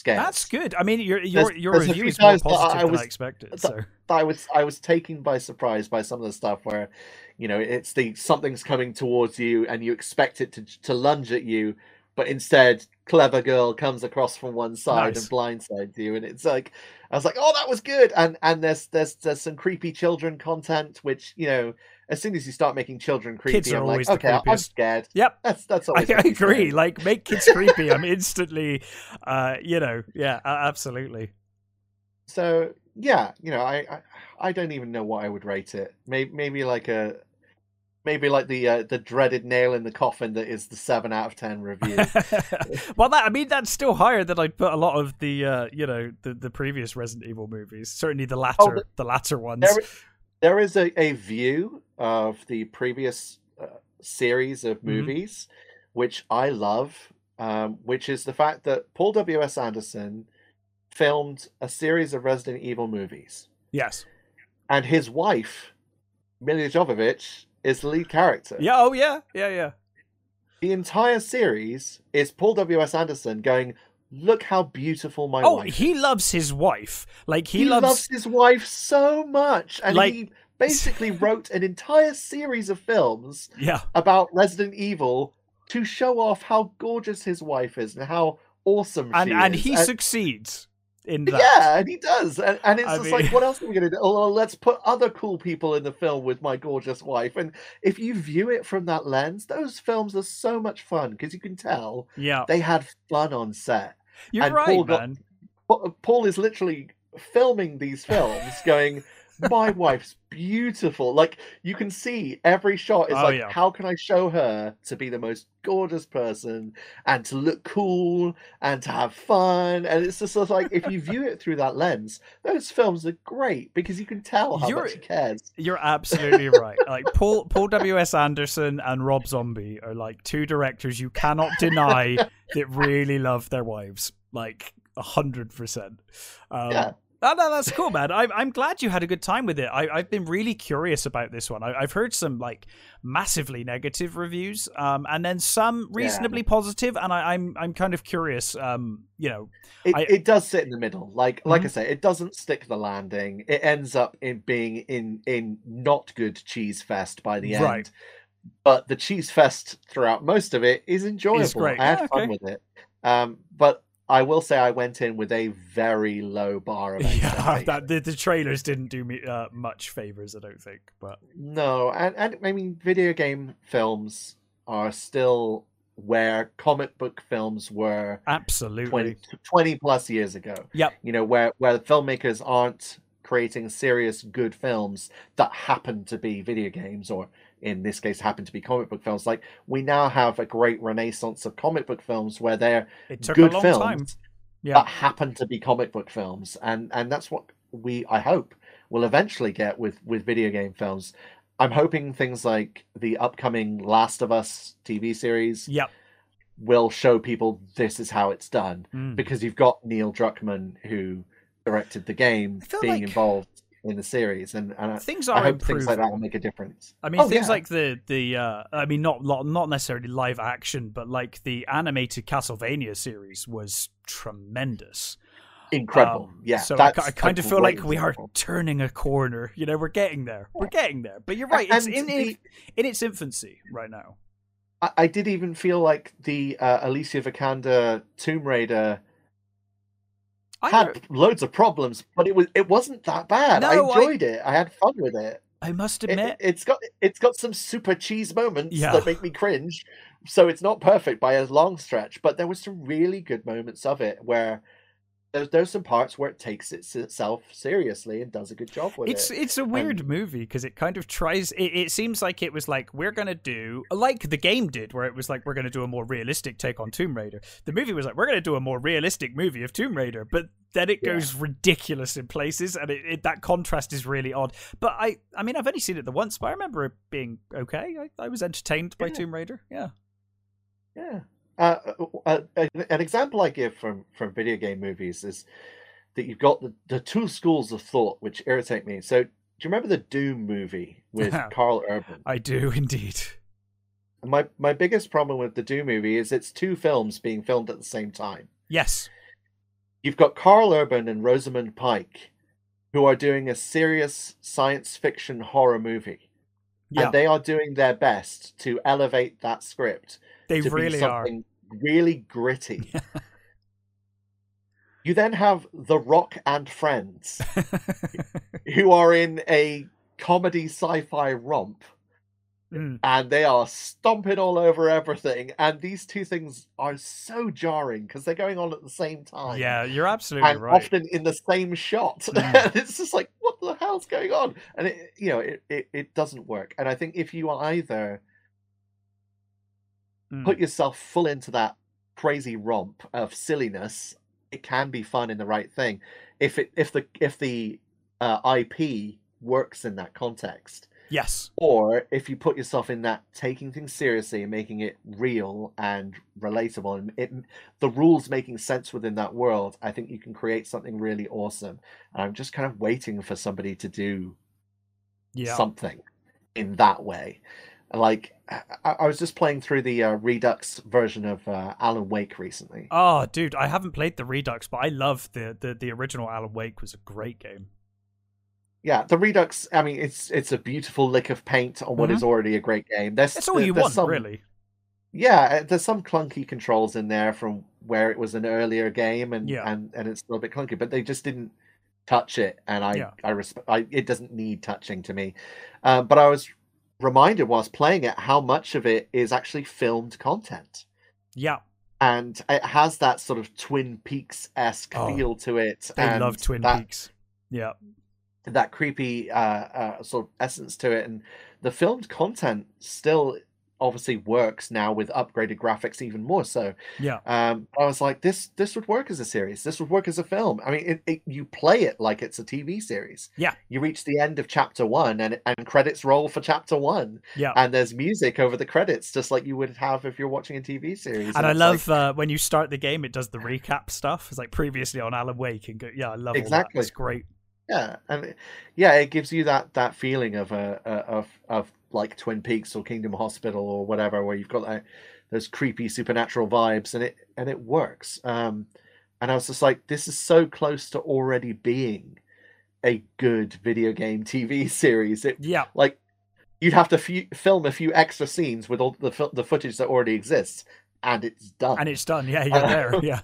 That's good. I mean, your your There's- your there's review is more positive I than was- I expected. So I was I was taken by surprise by some of the stuff where, you know, it's the something's coming towards you and you expect it to to lunge at you, but instead, clever girl comes across from one side Nice. and blindsides you, and it's like I was like, oh, that was good, and and there's there's there's some creepy children content, which you know, as soon as you start making children creepy, Kids are I'm like, always the okay, I'm scared. Yep. That's that's I, always I agree. Like, make kids creepy. I'm instantly, uh, you know, yeah, absolutely. So yeah, you know, I, I I don't even know what I would rate it. Maybe maybe like a maybe like the uh, the dreaded nail in the coffin that is the seven out of ten review. well, that I mean, that's still higher than I'd put a lot of the, uh, you know, the, the previous Resident Evil movies. Certainly the latter, the- the latter ones. there, there is a, a view of the previous uh, series of Mhm. movies, which I love, um, which is the fact that Paul W S Anderson filmed a series of Resident Evil movies, Yes. and his wife, Milla Jovovich, is the lead character. Yeah. Oh, yeah. Yeah. Yeah. The entire series is Paul W. S. Anderson going, "Look how beautiful my Oh, wife." he loves his wife. Like he, He loves. loves his wife so much, and Like- he basically wrote an entire series of films Yeah. about Resident Evil to show off how gorgeous his wife is and how awesome And she and is. he succeeds in that. yeah, and he does. And, and it's I just mean- like, what else are we going to do? Oh, well, let's put other cool people in the film with my gorgeous wife. And if you view it from that lens, those films are so much fun because you can tell Yeah. they had fun on set. You're and right, Paul man. Pa- Paul is literally filming these films going, my wife's beautiful. Like you can see every shot is Oh, like, yeah. how can I show her to be the most gorgeous person and to look cool and to have fun? And it's just sort like if you view it through that lens, those films are great because you can tell how You're- much he cares. You're absolutely right. Like Paul Paul W S Anderson and Rob Zombie are like two directors you cannot deny that really love their wives. Like a hundred percent. Um, Yeah. Oh, no, that's cool, man. I'm, I'm glad you had a good time with it. I, I've been really curious about this one. I, I've heard some like massively negative reviews, um, and then some reasonably positive, and I, I'm I'm kind of curious. Um, you know, It, I- it does sit in the middle. Like like I Mhm. say, it doesn't stick the landing. It ends up in being in in not good cheese fest by the end. Right. But the cheese fest throughout most of it is enjoyable. great. I had Yeah, fun okay. with it. Um, but I will say I went in with a very low bar of yeah, that the, the trailers didn't do me uh, much favors, I don't think. But No, and, and I mean, video game films are still where comic book films were absolutely, 20, 20 plus years ago. Yep. You know, where where the filmmakers aren't creating serious good films that happen to be video games or in this case happen to be comic book films. Like we now have a great renaissance of comic book films where they're it took good a long films time. Yeah. that happen to be comic book films. And and that's what we I hope will eventually get with with video game films. I'm hoping things like the upcoming Last of Us TV series Yep. will show people this is how it's done Mm. because you've got Neil Druckmann who directed the game being like- involved in the series, and, and I, Things I are hope improving. things like that will make a difference. I mean, Oh, things yeah. like the the uh, I mean, not not necessarily live action, but like the animated Castlevania series was tremendous. incredible, Um, yeah. So I, I kind of feel like we are turning a corner. You know, we're getting there. We're getting there. But you're right. It's in the- in its infancy right now. I, I did even feel like the uh, Alicia Vikander Tomb Raider I had loads of problems, but it was it wasn't that bad. I No, I- enjoyed it. I had fun with it. I must admit, It, has got it's got some super cheese moments Yeah. that make me cringe. So it's not perfect by a long stretch, but there was some really good moments of it where there's there's some parts where it takes itself seriously and does a good job with it's it. it's a weird movie because it kind of tries. It, it seems like it was like we're gonna do like the game did, where it was like we're gonna do a more realistic take on Tomb Raider. The movie was like we're gonna do a more realistic movie of Tomb Raider, but then it Yeah. goes ridiculous in places, and it, it, that contrast is really odd. But I, I mean, I've only seen it the once, but I remember it being okay. I, I was entertained by Yeah. Tomb Raider. Yeah. Yeah. Uh, uh, uh, an example I give from from video game movies is that you've got the, the two schools of thought which irritate me. So, do you remember the Doom movie with Karl Urban? I do indeed. My my biggest problem with the Doom movie is it's two films being filmed at the same time. Yes. You've got Karl Urban and Rosamund Pike, who are doing a serious science fiction horror movie, Yeah. and they are doing their best to elevate that script They really are. Really gritty. you then have The Rock and Friends, who are in a comedy sci-fi romp, Mm. and they are stomping all over everything. And these two things are so jarring because they're going on at the same time. Yeah, you're absolutely right. often in the same shot. Mm. it's just like, what the hell's going on? And it, you know, it, it, it doesn't work. And I think if you either Mm. put yourself full into that crazy romp of silliness, it can be fun in the right thing. If it if the if the uh, IP works in that context, yes. or if you put yourself in that taking things seriously and making it real and relatable and it the rules making sense within that world i think you can create something really awesome and i'm just kind of waiting for somebody to do Yeah. something in that way like i, I was just playing through the uh, redux version of uh, alan wake recently Oh, dude, I haven't played the Redux, but I love the the the original Alan Wake was a great game. yeah, the Redux. I mean, it's it's a beautiful lick of paint on what is already a great game. There's That's all there- you want, some- really. Yeah, uh, there's some clunky controls in there from where it was an earlier game, and Yeah. and and it's a little bit clunky, but they just didn't touch it, and I Yeah. I respect. I, it doesn't need touching to me, um, but I was reminded whilst playing it how much of it is actually filmed content. Yeah, and it has that sort of Twin Peaks esque Oh, feel to it. I love Twin that, Peaks. Yeah, That creepy uh, uh, sort of essence to it, and the filmed content still obviously works now with upgraded graphics even more so. yeah, Um, I was like, this this would work as a series. This would work as a film. I mean, it, it, you play it like it's a TV series. Yeah. You reach the end of chapter one, and and credits roll for chapter one, yeah. and there's music over the credits, just like you would have if you're watching a TV series. And I it's like- love uh, when you start the game, it does the recap stuff. It's like previously on Alan Wake, and go, yeah, I love Exactly. It's great. Yeah, and it- yeah, it gives you that that feeling of a, a of of like Twin Peaks or Kingdom Hospital or whatever, where you've got that, those creepy supernatural vibes, and it and it works. Um, and I was just like, this is so close to already being a good video game TV series. It Yeah, like you'd have to few, film a few extra scenes with all the fil- the footage that already exists, and it's done. and it's done. Yeah, you're there. Yeah,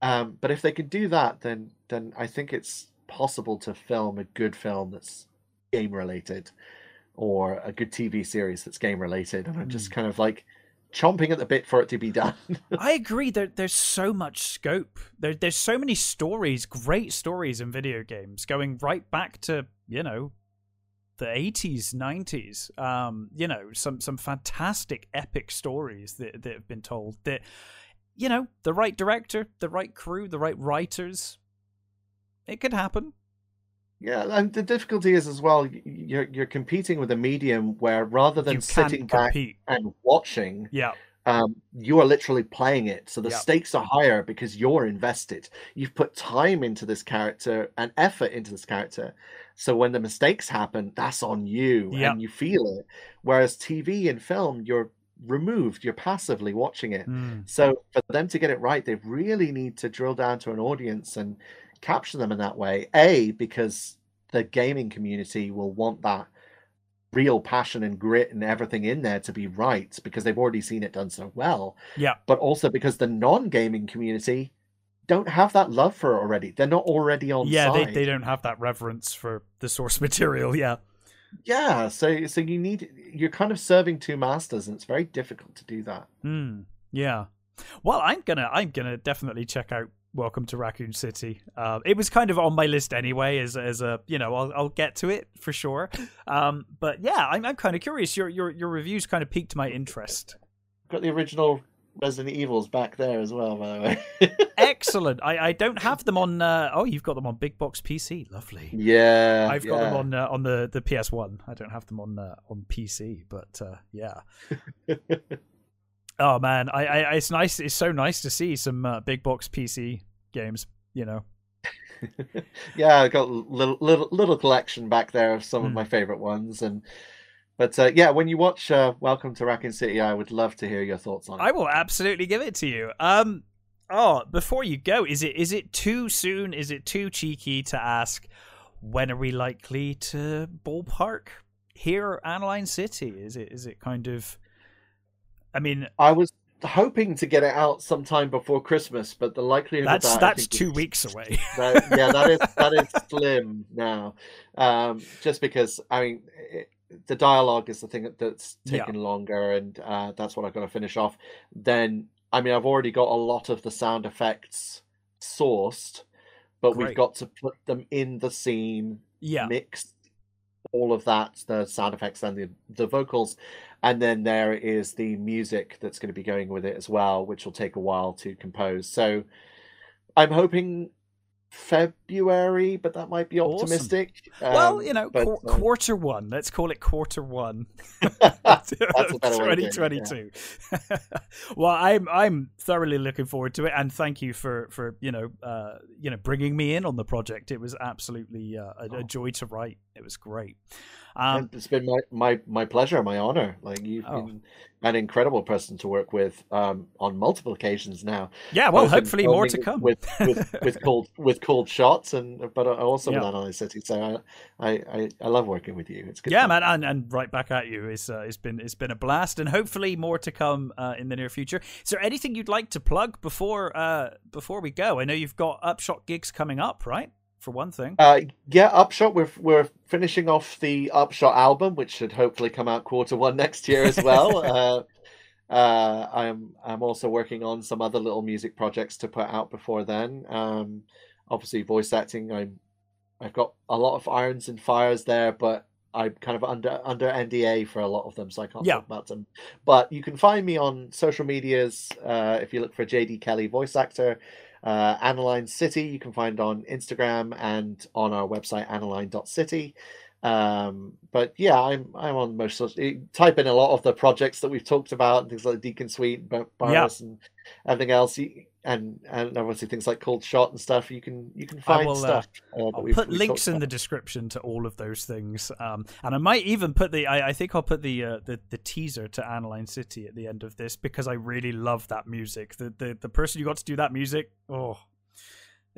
Um, but if they can do that, then then I think it's possible to film a good film that's game related, or a good TV series that's game related. And I'm just kind of like chomping at the bit for it to be done. I agree. There, there's so much scope. There, there's so many stories, great stories in video games, going right back to you know the 80s, 90s. Um, you know, some some fantastic epic stories that that have been told. That you know, the right director, the right crew, the right writers. It could happen. yeah, and the difficulty is as well. You're you're competing with a medium where rather than sitting back compete. and watching, Yeah, um, you are literally playing it. So the Yeah. stakes are higher because you're invested. You've put time into this character and effort into this character. So when the mistakes happen, that's on you Yeah. and you feel it. Whereas TV and film, you're removed, you're passively watching it. Mm. So for them to get it right, they really need to drill down to an audience and capture them in that way. A, because the gaming community will want that real passion and grit and everything in there to be right because they've already seen it done so well. yeah, But also because the non-gaming community don't have that love for it already. They're not already on yeah. They side. they don't have that reverence for the source material. Yeah. Yeah, so so you need you're kind of serving two masters and it's very difficult to do that. Hmm. Yeah. Well, I'm gonna I'm gonna definitely check out Welcome to Raccoon City. Uh, it was kind of on my list anyway, as as a you know I'll I'll get to it for sure. Um, but yeah, I'm I'm kind of curious. Your your your reviews kind of piqued my interest. Got the original Resident Evils back there as well, by the way. Excellent. I I don't have them on. Uh, oh, you've got them on big box PC. Lovely. yeah, I've got them on uh, on the the PS One. I don't have them on uh, on PC, but uh, yeah. oh man, I, I it's nice. It's so nice to see some uh, big box PC games. You know, yeah, I got a little little little collection back there of some of Hmm. my favorite ones, and but uh, yeah, when you watch uh, Welcome to Raccoon City, I would love to hear your thoughts on it. I will absolutely give it to you. Um, oh, before you go, is it is it too soon? Is it too cheeky to ask when are we likely to ballpark here, at Aniline City? Is it is it kind of? I mean, I was hoping to get it out sometime before Christmas, but the likelihood that's of that, that's two is- weeks away. that, yeah, that is that is slim now. Um, just because I mean, it, the dialogue is the thing that- that's Yeah. taken longer, and uh, that's what I've got to finish off. Then I mean, I've already got a lot of the sound effects sourced, but Great. we've got to put them in the scene, yeah, mix all of that, the sound effects and the the vocals, and then there is the music that's going to be going with it as well, which will take a while to compose. So I'm hoping February, but that might be Awesome. optimistic. well, Um, you know, but, qu- um, quarter one. Let's call it quarter one. That's a better way of doing 2022. well, I'm I'm thoroughly looking forward to it, and thank you for for you know uh, you know bringing me in on the project. It was absolutely uh, a, a Oh. joy to write. It was great. Um, it's been my, my, my pleasure, my honor. Like you've oh. been an incredible person to work with um, on multiple occasions now. Yeah, well, hopefully more to come with with, with cold with cold shots and but also yeah. with Aniline City. So I, I I love working with you. It's good. Yeah, man, and, and right back at you. It's uh, it's been it's been a blast, and hopefully more to come uh, in the near future. Is there anything you'd like to plug before uh, before we go? I know you've got Upshot gigs coming up, right? For one thing. Uh, yeah, Upshot. We're we're finishing off the Upshot album, which should hopefully come out quarter one next year as well. uh, uh, I'm I'm also working on some other little music projects to put out before then. Um, obviously, voice acting. I'm I've got a lot of irons and fires there, but I'm kind of under under NDA for a lot of them, so I can't yeah. talk about them. But you can find me on social medias uh, if you look for JD Kelly voice actor. Uh, Aniline City, you can find on Instagram and on our website, aniline.city. Um, but yeah, I'm I'm on most social. Type in a lot of the projects that we've talked about, things like Deacon Suite, Bar- yeah. and everything else. And and obviously things like Cold Shot and stuff. You can you can find will, uh, stuff. Uh, uh, I'll put links in the description to all of those things. Um, and I might even put the I, I think I'll put the, uh, the the teaser to aniline City at the end of this because I really love that music. The the the person who got to do that music, oh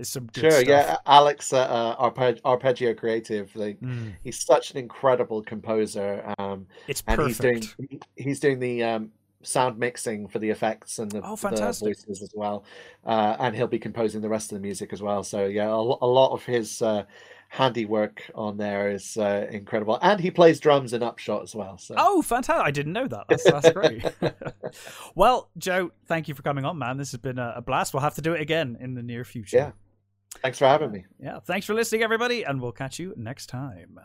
it's some sure, stuff. yeah. Alex, uh, uh, Arpeg- Arpeggio Creative, like mm. he's such an incredible composer. Um, it's and perfect. he's doing he's doing the um, sound mixing for the effects and the, oh, the voices as well, uh, and he'll be composing the rest of the music as well. So yeah, a, a lot of his uh, handiwork on there is uh, incredible, and he plays drums in Upshot as well. So. Oh, fantastic! I didn't know that. That's, that's great. well, Joe, thank you for coming on, man. This has been a, a blast. We'll have to do it again in the near future. Yeah. Thanks for having me. Yeah. Thanks for listening, everybody, and we'll catch you next time.